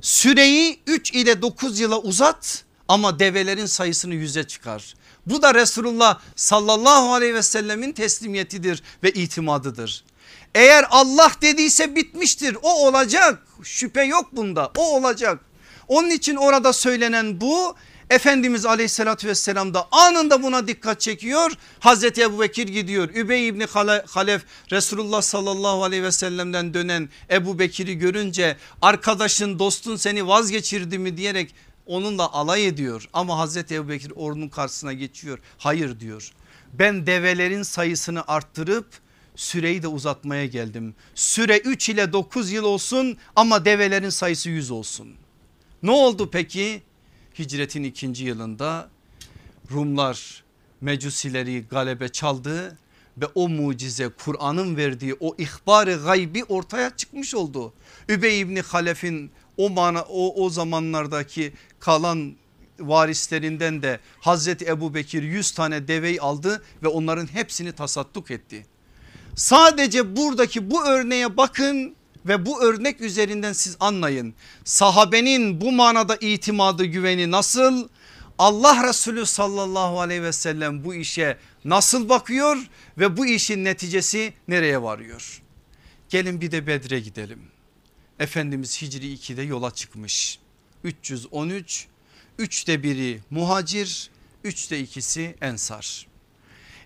süreyi 3 ile 9 yıla uzat ama develerin sayısını yüze çıkar. Bu da Resulullah sallallahu aleyhi ve sellemin teslimiyetidir ve itimadıdır. Eğer Allah dediyse bitmiştir o olacak şüphe yok bunda o olacak. Onun için orada söylenen bu Efendimiz aleyhissalatü vesselam da anında buna dikkat çekiyor. Hazreti Ebu Bekir gidiyor. Übey İbni Halef Resulullah sallallahu aleyhi ve sellemden dönen Ebu Bekir'i görünce arkadaşın dostun seni vazgeçirdi mi diyerek onunla alay ediyor. Ama Hazreti Ebu Bekir ordunun karşısına geçiyor. Hayır diyor ben develerin sayısını arttırıp süreyi de uzatmaya geldim. Süre 3 ile 9 yıl olsun ama develerin sayısı 100 olsun. Ne oldu peki? Hicretin ikinci yılında Rumlar mecusileri galebe çaldı ve o mucize Kur'an'ın verdiği o ihbarı gaybi ortaya çıkmış oldu. Übey İbni Halef'in o, mana, o, o zamanlardaki kalan varislerinden de Hazreti Ebu Bekir 100 tane deveyi aldı ve onların hepsini tasadduk etti. Sadece buradaki bu örneğe bakın ve bu örnek üzerinden siz anlayın. Sahabenin bu manada itimadı güveni nasıl? Allah Resulü sallallahu aleyhi ve sellem bu işe nasıl bakıyor ve bu işin neticesi nereye varıyor? Gelin bir de Bedre gidelim. Efendimiz Hicri 2'de yola çıkmış. 313 üçte biri muhacir üçte ikisi ensar.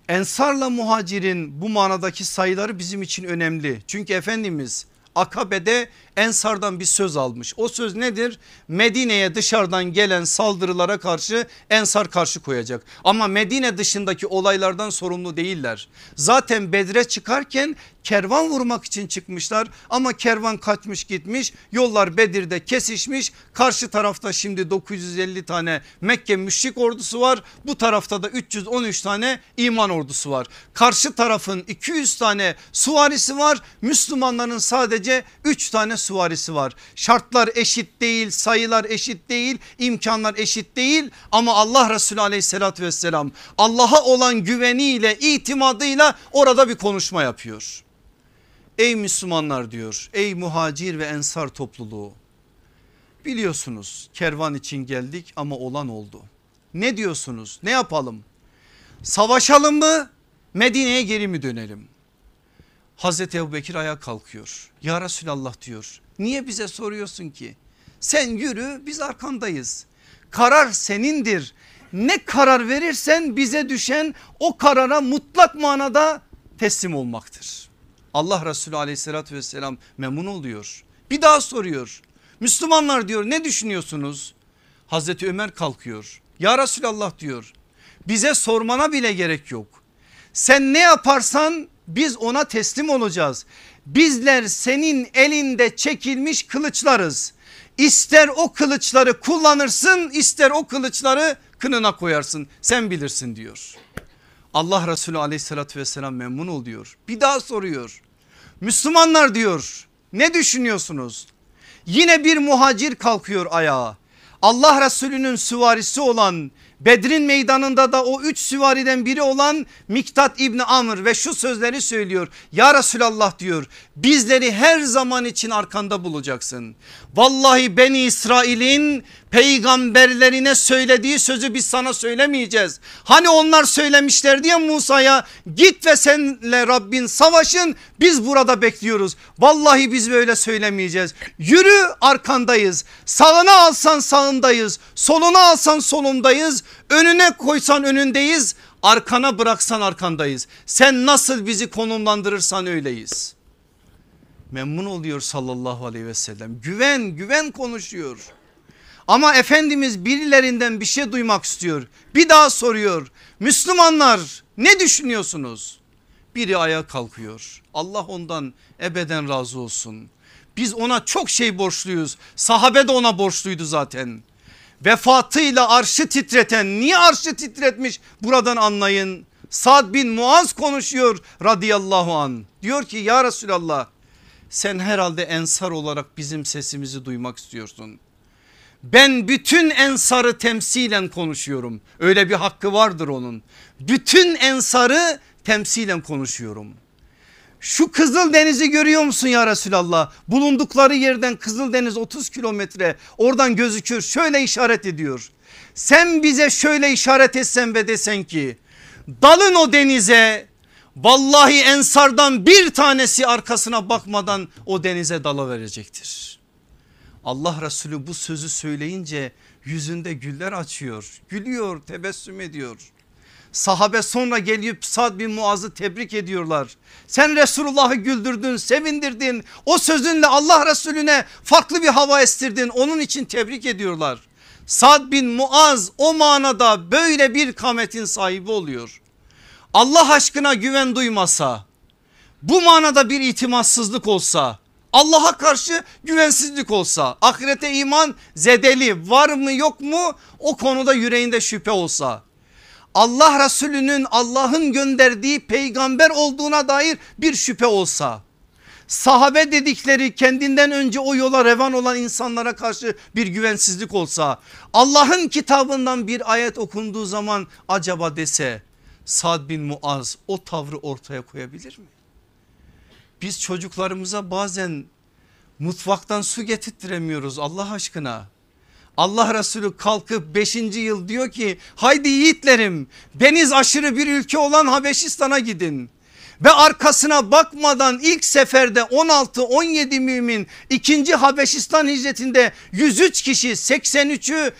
Ensarla muhacirin bu manadaki sayıları bizim için önemli. Çünkü Efendimiz Akabe'de Ensar'dan bir söz almış. O söz nedir? Medine'ye dışarıdan gelen saldırılara karşı Ensar karşı koyacak. Ama Medine dışındaki olaylardan sorumlu değiller. Zaten Bedre çıkarken kervan vurmak için çıkmışlar. Ama kervan kaçmış gitmiş. Yollar Bedir'de kesişmiş. Karşı tarafta şimdi 950 tane Mekke müşrik ordusu var. Bu tarafta da 313 tane iman ordusu var. Karşı tarafın 200 tane suvarisi var. Müslümanların sadece 3 tane süvarisi var. Şartlar eşit değil sayılar eşit değil imkanlar eşit değil. Ama Allah Resulü aleyhissalatü vesselam Allah'a olan güveniyle itimadıyla orada bir konuşma yapıyor. Ey Müslümanlar diyor ey muhacir ve ensar topluluğu biliyorsunuz kervan için geldik ama olan oldu. Ne diyorsunuz ne yapalım savaşalım mı Medine'ye geri mi dönelim? Hazreti Ebu Bekir ayağa kalkıyor. Ya Resulallah diyor. Niye bize soruyorsun ki? Sen yürü biz arkandayız. Karar senindir. Ne karar verirsen bize düşen o karara mutlak manada teslim olmaktır. Allah Resulü aleyhissalatü vesselam memnun oluyor. Bir daha soruyor. Müslümanlar diyor ne düşünüyorsunuz? Hazreti Ömer kalkıyor. Ya Resulallah diyor bize sormana bile gerek yok. Sen ne yaparsan biz ona teslim olacağız. Bizler senin elinde çekilmiş kılıçlarız. İster o kılıçları kullanırsın ister o kılıçları kınına koyarsın sen bilirsin diyor. Allah Resulü aleyhissalatü vesselam memnun oluyor. Bir daha soruyor. Müslümanlar diyor ne düşünüyorsunuz? Yine bir muhacir kalkıyor ayağa. Allah Resulü'nün süvarisi olan Bedrin meydanında da o üç süvariden biri olan Miktat İbni Amr ve şu sözleri söylüyor. Ya Resulallah diyor bizleri her zaman için arkanda bulacaksın. Vallahi Beni İsrail'in peygamberlerine söylediği sözü biz sana söylemeyeceğiz. Hani onlar söylemişler diye Musa'ya git ve senle Rabbin savaşın biz burada bekliyoruz. Vallahi biz böyle söylemeyeceğiz. Yürü arkandayız. Sağına alsan sağındayız. Soluna alsan solundayız. Önüne koysan önündeyiz. Arkana bıraksan arkandayız. Sen nasıl bizi konumlandırırsan öyleyiz. memnun oluyor sallallahu aleyhi ve sellem. Güven güven konuşuyor. Ama Efendimiz birilerinden bir şey duymak istiyor. Bir daha soruyor. Müslümanlar ne düşünüyorsunuz? Biri ayağa kalkıyor. Allah ondan ebeden razı olsun. Biz ona çok şey borçluyuz. Sahabe de ona borçluydu zaten. Vefatıyla arşı titreten niye arşı titretmiş buradan anlayın. Sad bin Muaz konuşuyor radıyallahu an. Diyor ki ya Resulallah sen herhalde ensar olarak bizim sesimizi duymak istiyorsun. Ben bütün ensarı temsilen konuşuyorum. Öyle bir hakkı vardır onun. Bütün ensarı temsilen konuşuyorum. Şu Kızıl Deniz'i görüyor musun ya Resulallah? Bulundukları yerden Kızıl Deniz 30 kilometre oradan gözüküyor şöyle işaret ediyor. Sen bize şöyle işaret etsen ve desen ki dalın o denize vallahi ensardan bir tanesi arkasına bakmadan o denize dala verecektir. Allah Resulü bu sözü söyleyince yüzünde güller açıyor. Gülüyor tebessüm ediyor. Sahabe sonra gelip Sad bin Muaz'ı tebrik ediyorlar. Sen Resulullah'ı güldürdün sevindirdin. O sözünle Allah Resulüne farklı bir hava estirdin. Onun için tebrik ediyorlar. Sad bin Muaz o manada böyle bir kametin sahibi oluyor. Allah aşkına güven duymasa bu manada bir itimatsızlık olsa Allah'a karşı güvensizlik olsa ahirete iman zedeli var mı yok mu? O konuda yüreğinde şüphe olsa. Allah Resulü'nün Allah'ın gönderdiği peygamber olduğuna dair bir şüphe olsa. Sahabe dedikleri kendinden önce o yola revan olan insanlara karşı bir güvensizlik olsa. Allah'ın kitabından bir ayet okunduğu zaman acaba dese Sad bin Muaz o tavrı ortaya koyabilir mi? Biz çocuklarımıza bazen mutfaktan su getirttiremiyoruz Allah aşkına. Allah Resulü kalkıp 5. yıl diyor ki haydi yiğitlerim deniz aşırı bir ülke olan Habeşistan'a gidin. Ve arkasına bakmadan ilk seferde 16-17 mümin ikinci Habeşistan hicretinde 103 kişi 83'ü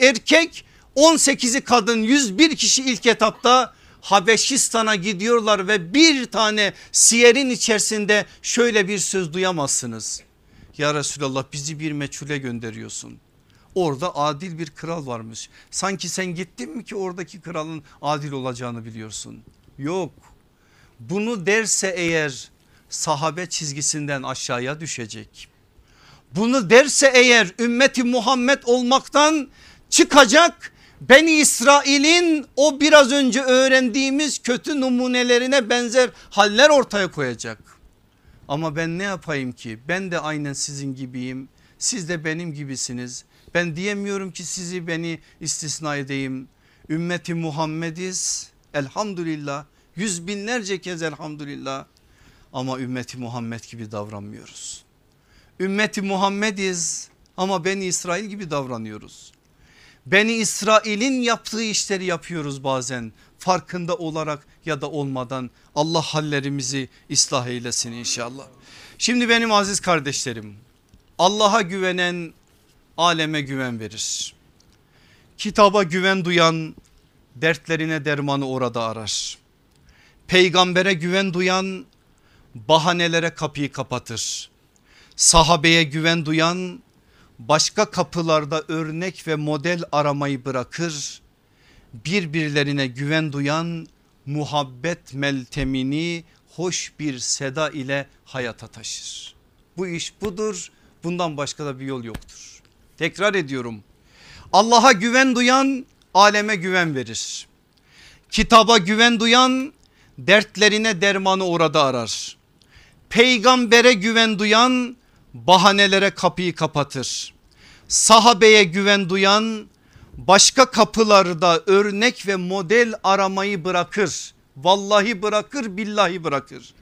erkek 18'i kadın 101 kişi ilk etapta Habeşistan'a gidiyorlar ve bir tane siyerin içerisinde şöyle bir söz duyamazsınız. Ya Resulallah bizi bir meçhule gönderiyorsun. Orada adil bir kral varmış. Sanki sen gittin mi ki oradaki kralın adil olacağını biliyorsun. Yok bunu derse eğer sahabe çizgisinden aşağıya düşecek. Bunu derse eğer ümmeti Muhammed olmaktan çıkacak Beni İsrail'in o biraz önce öğrendiğimiz kötü numunelerine benzer haller ortaya koyacak. Ama ben ne yapayım ki ben de aynen sizin gibiyim siz de benim gibisiniz. Ben diyemiyorum ki sizi beni istisna edeyim. Ümmeti Muhammediz elhamdülillah yüz binlerce kez elhamdülillah ama ümmeti Muhammed gibi davranmıyoruz. Ümmeti Muhammediz ama ben İsrail gibi davranıyoruz. Beni İsrail'in yaptığı işleri yapıyoruz bazen farkında olarak ya da olmadan Allah hallerimizi ıslah eylesin inşallah. Şimdi benim aziz kardeşlerim Allah'a güvenen aleme güven verir. Kitaba güven duyan dertlerine dermanı orada arar. Peygambere güven duyan bahanelere kapıyı kapatır. Sahabeye güven duyan başka kapılarda örnek ve model aramayı bırakır. Birbirlerine güven duyan muhabbet meltemini hoş bir seda ile hayata taşır. Bu iş budur bundan başka da bir yol yoktur. Tekrar ediyorum Allah'a güven duyan aleme güven verir. Kitaba güven duyan dertlerine dermanı orada arar. Peygambere güven duyan bahanelere kapıyı kapatır. Sahabeye güven duyan başka kapılarda örnek ve model aramayı bırakır. Vallahi bırakır billahi bırakır.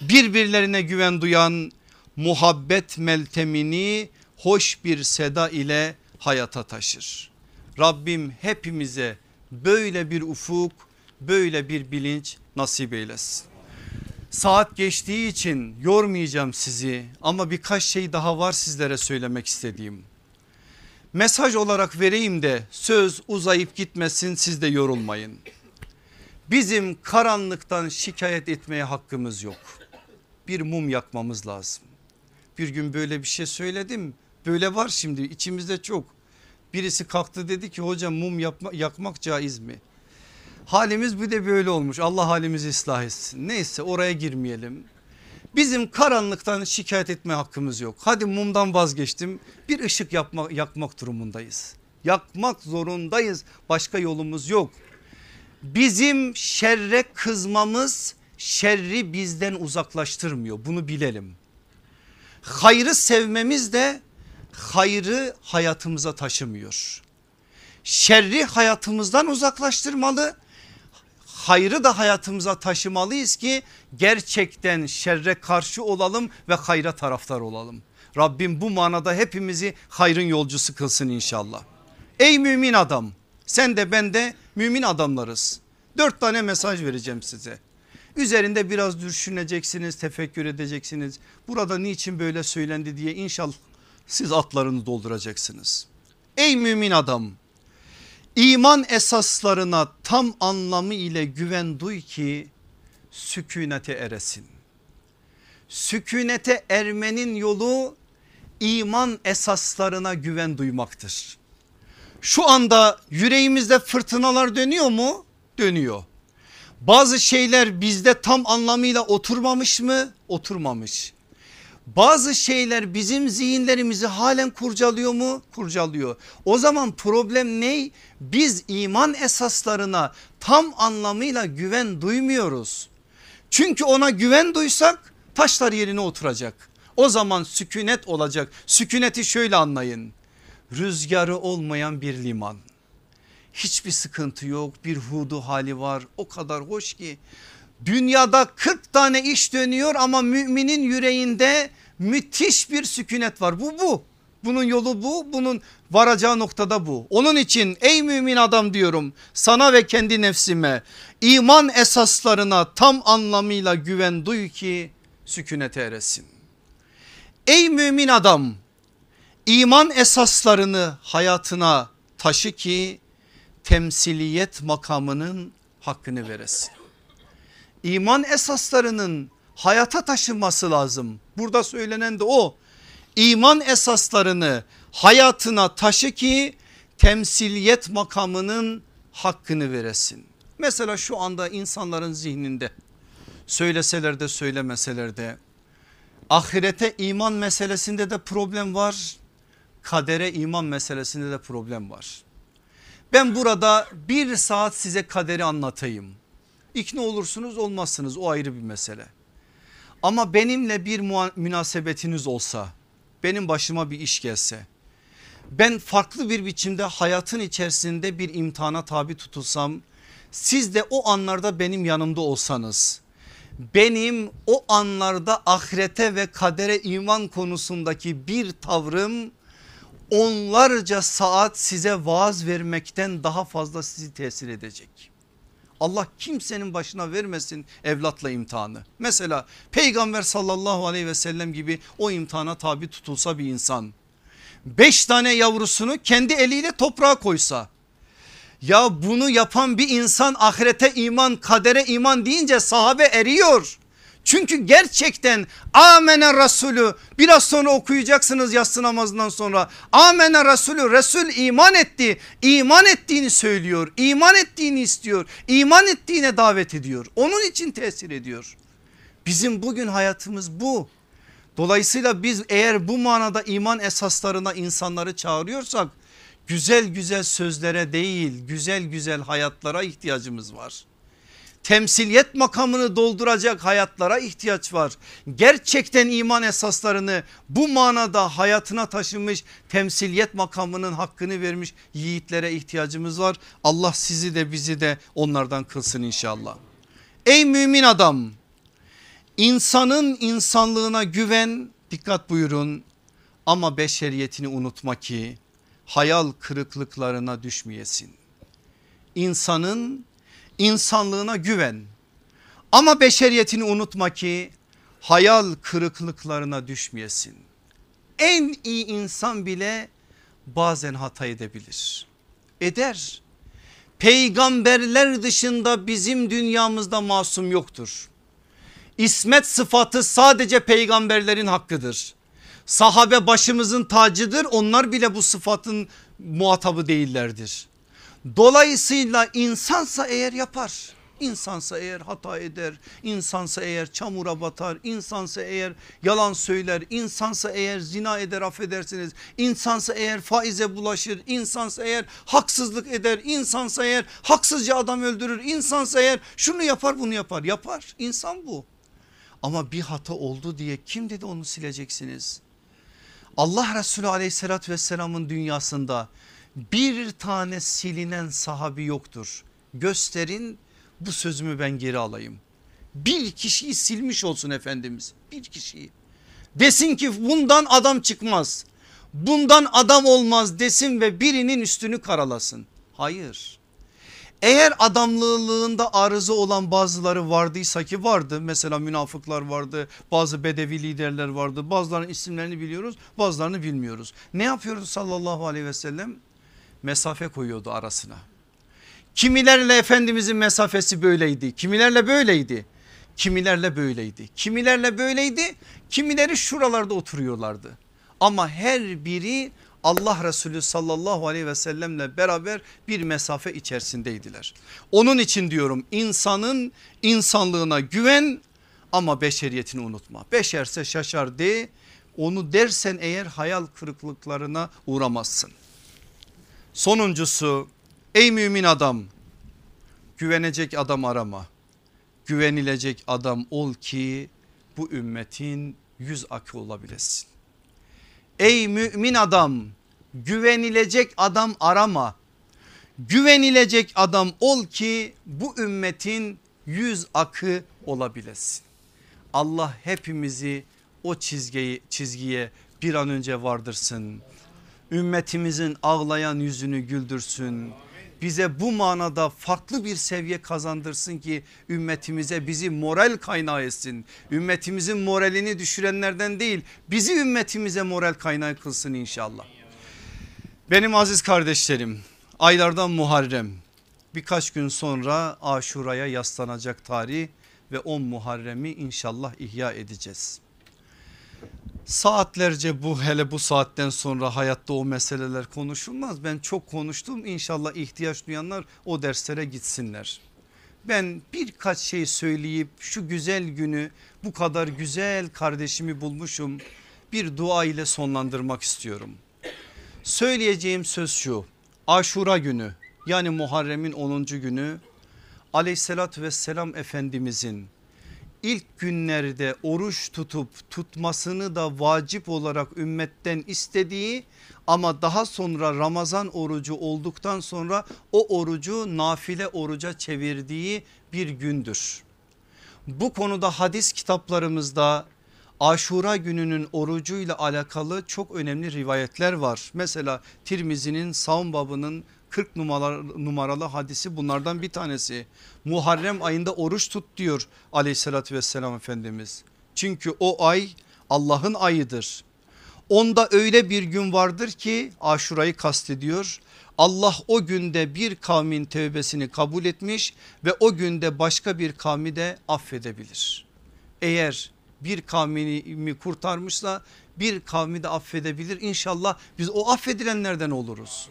Birbirlerine güven duyan muhabbet meltemini hoş bir seda ile hayata taşır. Rabbim hepimize böyle bir ufuk böyle bir bilinç nasip eylesin. Saat geçtiği için yormayacağım sizi ama birkaç şey daha var sizlere söylemek istediğim. Mesaj olarak vereyim de söz uzayıp gitmesin siz de yorulmayın. Bizim karanlıktan şikayet etmeye hakkımız yok. Bir mum yakmamız lazım. bir gün böyle bir şey söyledim. Böyle var şimdi içimizde çok. Birisi kalktı dedi ki hocam mum yapma, yakmak caiz mi? Halimiz bir de böyle olmuş. Allah halimizi ıslah etsin. Neyse oraya girmeyelim. Bizim karanlıktan şikayet etme hakkımız yok. Hadi mumdan vazgeçtim. Bir ışık yapma, yakmak durumundayız. Yakmak zorundayız. Başka yolumuz yok. Bizim şerre kızmamız şerri bizden uzaklaştırmıyor. Bunu bilelim. Hayrı sevmemiz de hayrı hayatımıza taşımıyor. Şerri hayatımızdan uzaklaştırmalı. Hayrı da hayatımıza taşımalıyız ki gerçekten şerre karşı olalım ve hayra taraftar olalım. Rabbim bu manada hepimizi hayrın yolcusu kılsın inşallah. Ey mümin adam sen de ben de mümin adamlarız. Dört tane mesaj vereceğim size. Üzerinde biraz düşüneceksiniz, tefekkür edeceksiniz. Burada niçin böyle söylendi diye inşallah siz atlarını dolduracaksınız. Ey mümin adam iman esaslarına tam anlamı ile güven duy ki sükunete eresin. Sükunete ermenin yolu iman esaslarına güven duymaktır. Şu anda yüreğimizde fırtınalar dönüyor mu? Dönüyor. Bazı şeyler bizde tam anlamıyla oturmamış mı? Oturmamış. Bazı şeyler bizim zihinlerimizi halen kurcalıyor mu? Kurcalıyor. O zaman problem ne? Biz iman esaslarına tam anlamıyla güven duymuyoruz. Çünkü ona güven duysak taşlar yerine oturacak. O zaman sükunet olacak. Sükuneti şöyle anlayın. Rüzgarı olmayan bir liman. Hiçbir sıkıntı yok bir hudu hali var o kadar hoş ki. Dünyada 40 tane iş dönüyor ama müminin yüreğinde müthiş bir sükunet var. Bu bu. Bunun yolu bu. Bunun varacağı noktada bu. Onun için ey mümin adam diyorum sana ve kendi nefsime iman esaslarına tam anlamıyla güven duy ki sükunete eresin. Ey mümin adam iman esaslarını hayatına taşı ki temsiliyet makamının hakkını veresin. İman esaslarının hayata taşınması lazım. Burada söylenen de o. İman esaslarını hayatına taşı ki temsiliyet makamının hakkını veresin. Mesela şu anda insanların zihninde söyleseler de söylemeseler de ahirete iman meselesinde de problem var. Kadere iman meselesinde de problem var. Ben burada bir saat size kaderi anlatayım. İkna olursunuz olmazsınız o ayrı bir mesele. Ama benimle bir münasebetiniz olsa benim başıma bir iş gelse ben farklı bir biçimde hayatın içerisinde bir imtihana tabi tutulsam siz de o anlarda benim yanımda olsanız benim o anlarda ahirete ve kadere iman konusundaki bir tavrım onlarca saat size vaaz vermekten daha fazla sizi tesir edecek. Allah kimsenin başına vermesin evlatla imtihanı. Mesela peygamber sallallahu aleyhi ve sellem gibi o imtihana tabi tutulsa bir insan. Beş tane yavrusunu kendi eliyle toprağa koysa. Ya bunu yapan bir insan ahirete iman kadere iman deyince sahabe eriyor. Çünkü gerçekten amene Resulü biraz sonra okuyacaksınız yatsı namazından sonra. Amene Resulü Resul iman etti. iman ettiğini söylüyor. iman ettiğini istiyor. iman ettiğine davet ediyor. Onun için tesir ediyor. Bizim bugün hayatımız bu. Dolayısıyla biz eğer bu manada iman esaslarına insanları çağırıyorsak güzel güzel sözlere değil güzel güzel hayatlara ihtiyacımız var temsiliyet makamını dolduracak hayatlara ihtiyaç var. Gerçekten iman esaslarını bu manada hayatına taşımış temsiliyet makamının hakkını vermiş yiğitlere ihtiyacımız var. Allah sizi de bizi de onlardan kılsın inşallah. Ey mümin adam insanın insanlığına güven dikkat buyurun ama beşeriyetini unutma ki hayal kırıklıklarına düşmeyesin. İnsanın insanlığına güven. Ama beşeriyetini unutma ki hayal kırıklıklarına düşmeyesin. En iyi insan bile bazen hata edebilir. Eder. Peygamberler dışında bizim dünyamızda masum yoktur. İsmet sıfatı sadece peygamberlerin hakkıdır. Sahabe başımızın tacıdır onlar bile bu sıfatın muhatabı değillerdir. Dolayısıyla insansa eğer yapar. İnsansa eğer hata eder, insansa eğer çamura batar, insansa eğer yalan söyler, insansa eğer zina eder affedersiniz, insansa eğer faize bulaşır, insansa eğer haksızlık eder, insansa eğer haksızca adam öldürür, insansa eğer şunu yapar bunu yapar, yapar insan bu. Ama bir hata oldu diye kim dedi onu sileceksiniz? Allah Resulü aleyhissalatü vesselamın dünyasında bir tane silinen sahabi yoktur. Gösterin bu sözümü ben geri alayım. Bir kişiyi silmiş olsun Efendimiz bir kişiyi. Desin ki bundan adam çıkmaz. Bundan adam olmaz desin ve birinin üstünü karalasın. Hayır. Eğer adamlığında arıza olan bazıları vardıysa ki vardı mesela münafıklar vardı bazı bedevi liderler vardı bazılarının isimlerini biliyoruz bazılarını bilmiyoruz. Ne yapıyordu sallallahu aleyhi ve sellem? Mesafe koyuyordu arasına. Kimilerle Efendimizin mesafesi böyleydi kimilerle böyleydi kimilerle böyleydi kimilerle böyleydi kimileri şuralarda oturuyorlardı. Ama her biri Allah Resulü sallallahu aleyhi ve sellemle beraber bir mesafe içerisindeydiler. Onun için diyorum insanın insanlığına güven ama beşeriyetini unutma. Beşerse şaşar de onu dersen eğer hayal kırıklıklarına uğramazsın. Sonuncusu ey mümin adam güvenecek adam arama. Güvenilecek adam ol ki bu ümmetin yüz akı olabilesin. Ey mümin adam güvenilecek adam arama. Güvenilecek adam ol ki bu ümmetin yüz akı olabilesin. Allah hepimizi o çizgiye, çizgiye bir an önce vardırsın. Ümmetimizin ağlayan yüzünü güldürsün. Bize bu manada farklı bir seviye kazandırsın ki ümmetimize bizi moral kaynağı etsin. Ümmetimizin moralini düşürenlerden değil bizi ümmetimize moral kaynağı kılsın inşallah. Benim aziz kardeşlerim aylardan Muharrem birkaç gün sonra Aşura'ya yaslanacak tarih ve 10 Muharrem'i inşallah ihya edeceğiz. Saatlerce bu hele bu saatten sonra hayatta o meseleler konuşulmaz. Ben çok konuştum inşallah ihtiyaç duyanlar o derslere gitsinler. Ben birkaç şey söyleyip şu güzel günü bu kadar güzel kardeşimi bulmuşum bir dua ile sonlandırmak istiyorum. Söyleyeceğim söz şu aşura günü yani Muharrem'in 10. günü aleyhissalatü vesselam efendimizin ilk günlerde oruç tutup tutmasını da vacip olarak ümmetten istediği ama daha sonra Ramazan orucu olduktan sonra o orucu nafile oruca çevirdiği bir gündür. Bu konuda hadis kitaplarımızda Aşura gününün orucuyla alakalı çok önemli rivayetler var. Mesela Tirmizi'nin savun babının 40 numaralı, numaralı hadisi bunlardan bir tanesi. Muharrem ayında oruç tut diyor aleyhissalatü vesselam Efendimiz. Çünkü o ay Allah'ın ayıdır. Onda öyle bir gün vardır ki aşurayı kastediyor. Allah o günde bir kavmin tövbesini kabul etmiş ve o günde başka bir kavmi de affedebilir. Eğer bir kavmini kurtarmışsa bir kavmi de affedebilir. İnşallah biz o affedilenlerden oluruz.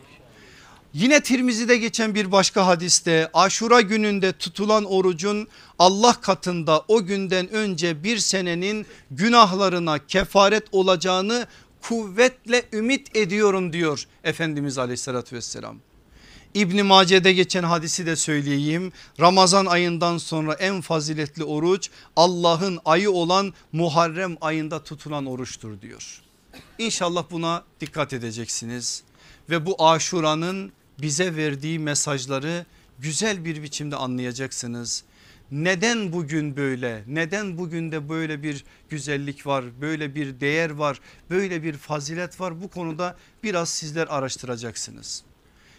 Yine Tirmizi'de geçen bir başka hadiste aşura gününde tutulan orucun Allah katında o günden önce bir senenin günahlarına kefaret olacağını kuvvetle ümit ediyorum diyor Efendimiz aleyhissalatü vesselam. İbni Mace'de geçen hadisi de söyleyeyim. Ramazan ayından sonra en faziletli oruç Allah'ın ayı olan Muharrem ayında tutulan oruçtur diyor. İnşallah buna dikkat edeceksiniz ve bu aşuranın bize verdiği mesajları güzel bir biçimde anlayacaksınız. Neden bugün böyle? Neden bugün de böyle bir güzellik var? Böyle bir değer var? Böyle bir fazilet var? Bu konuda biraz sizler araştıracaksınız.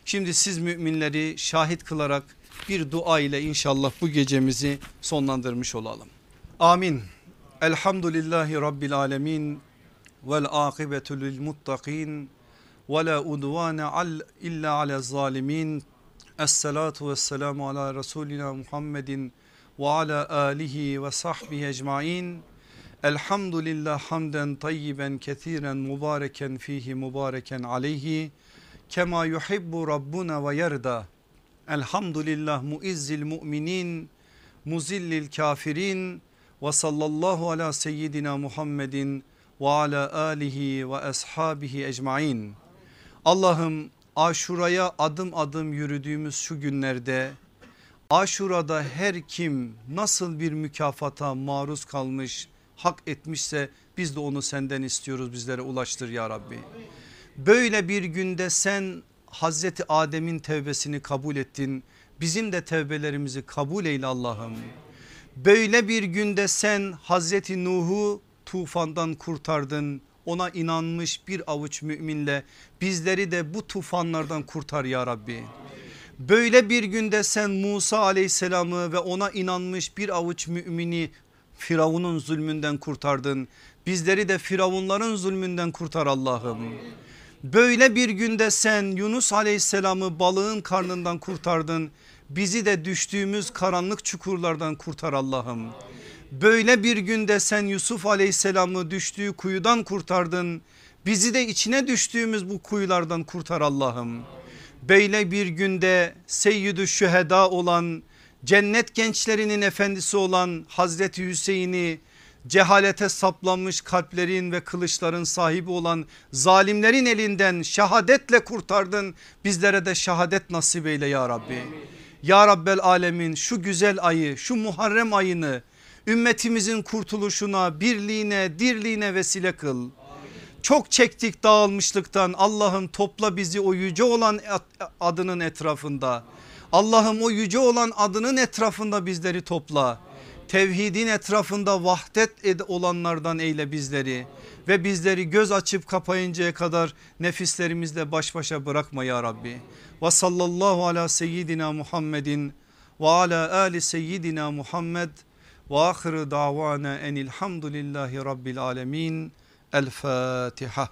Şimdi siz müminleri şahit kılarak bir dua ile inşallah bu gecemizi sonlandırmış olalım. Amin. Elhamdülillahi Rabbil Alemin vel akibetu lil muttakin ve la udvane al illa ala zalimin. Esselatu vesselamu ala Resulina Muhammedin ve ala alihi ve sahbihi ecmain. Elhamdülillah hamden tayyiben kethiren mübareken fihi mübareken aleyhi kema yuhibbu rabbuna ve yerda. Elhamdülillah muizzil müminin muzillil kafirin ve sallallahu ala seyyidina Muhammedin ve ala Allah'ım aşuraya adım adım yürüdüğümüz şu günlerde aşurada her kim nasıl bir mükafata maruz kalmış hak etmişse biz de onu senden istiyoruz bizlere ulaştır ya Rabbi. Böyle bir günde sen Hazreti Adem'in tevbesini kabul ettin. Bizim de tevbelerimizi kabul eyle Allah'ım. Böyle bir günde sen Hazreti Nuh'u tufandan kurtardın. Ona inanmış bir avuç müminle bizleri de bu tufanlardan kurtar ya Rabbi. Böyle bir günde sen Musa aleyhisselamı ve ona inanmış bir avuç mümini Firavun'un zulmünden kurtardın. Bizleri de Firavunların zulmünden kurtar Allah'ım. Böyle bir günde sen Yunus aleyhisselamı balığın karnından kurtardın. Bizi de düştüğümüz karanlık çukurlardan kurtar Allah'ım. Böyle bir günde sen Yusuf aleyhisselamı düştüğü kuyudan kurtardın. Bizi de içine düştüğümüz bu kuyulardan kurtar Allah'ım. Böyle bir günde seyyidü şüheda olan cennet gençlerinin efendisi olan Hazreti Hüseyin'i cehalete saplanmış kalplerin ve kılıçların sahibi olan zalimlerin elinden şehadetle kurtardın. Bizlere de şehadet nasip eyle ya Rabbi. Ya Rabbel alemin şu güzel ayı şu Muharrem ayını ümmetimizin kurtuluşuna birliğine dirliğine vesile kıl. Çok çektik dağılmışlıktan Allah'ım topla bizi o yüce olan adının etrafında. Allah'ım o yüce olan adının etrafında bizleri topla. Tevhidin etrafında vahdet olanlardan eyle bizleri ve bizleri göz açıp kapayıncaya kadar nefislerimizle baş başa bırakma ya Rabbi. Ve sallallahu ala seyyidina Muhammedin ve ala ali seyyidina Muhammed ve ahiru davana enilhamdülillahi rabbil alemin. El Fatiha.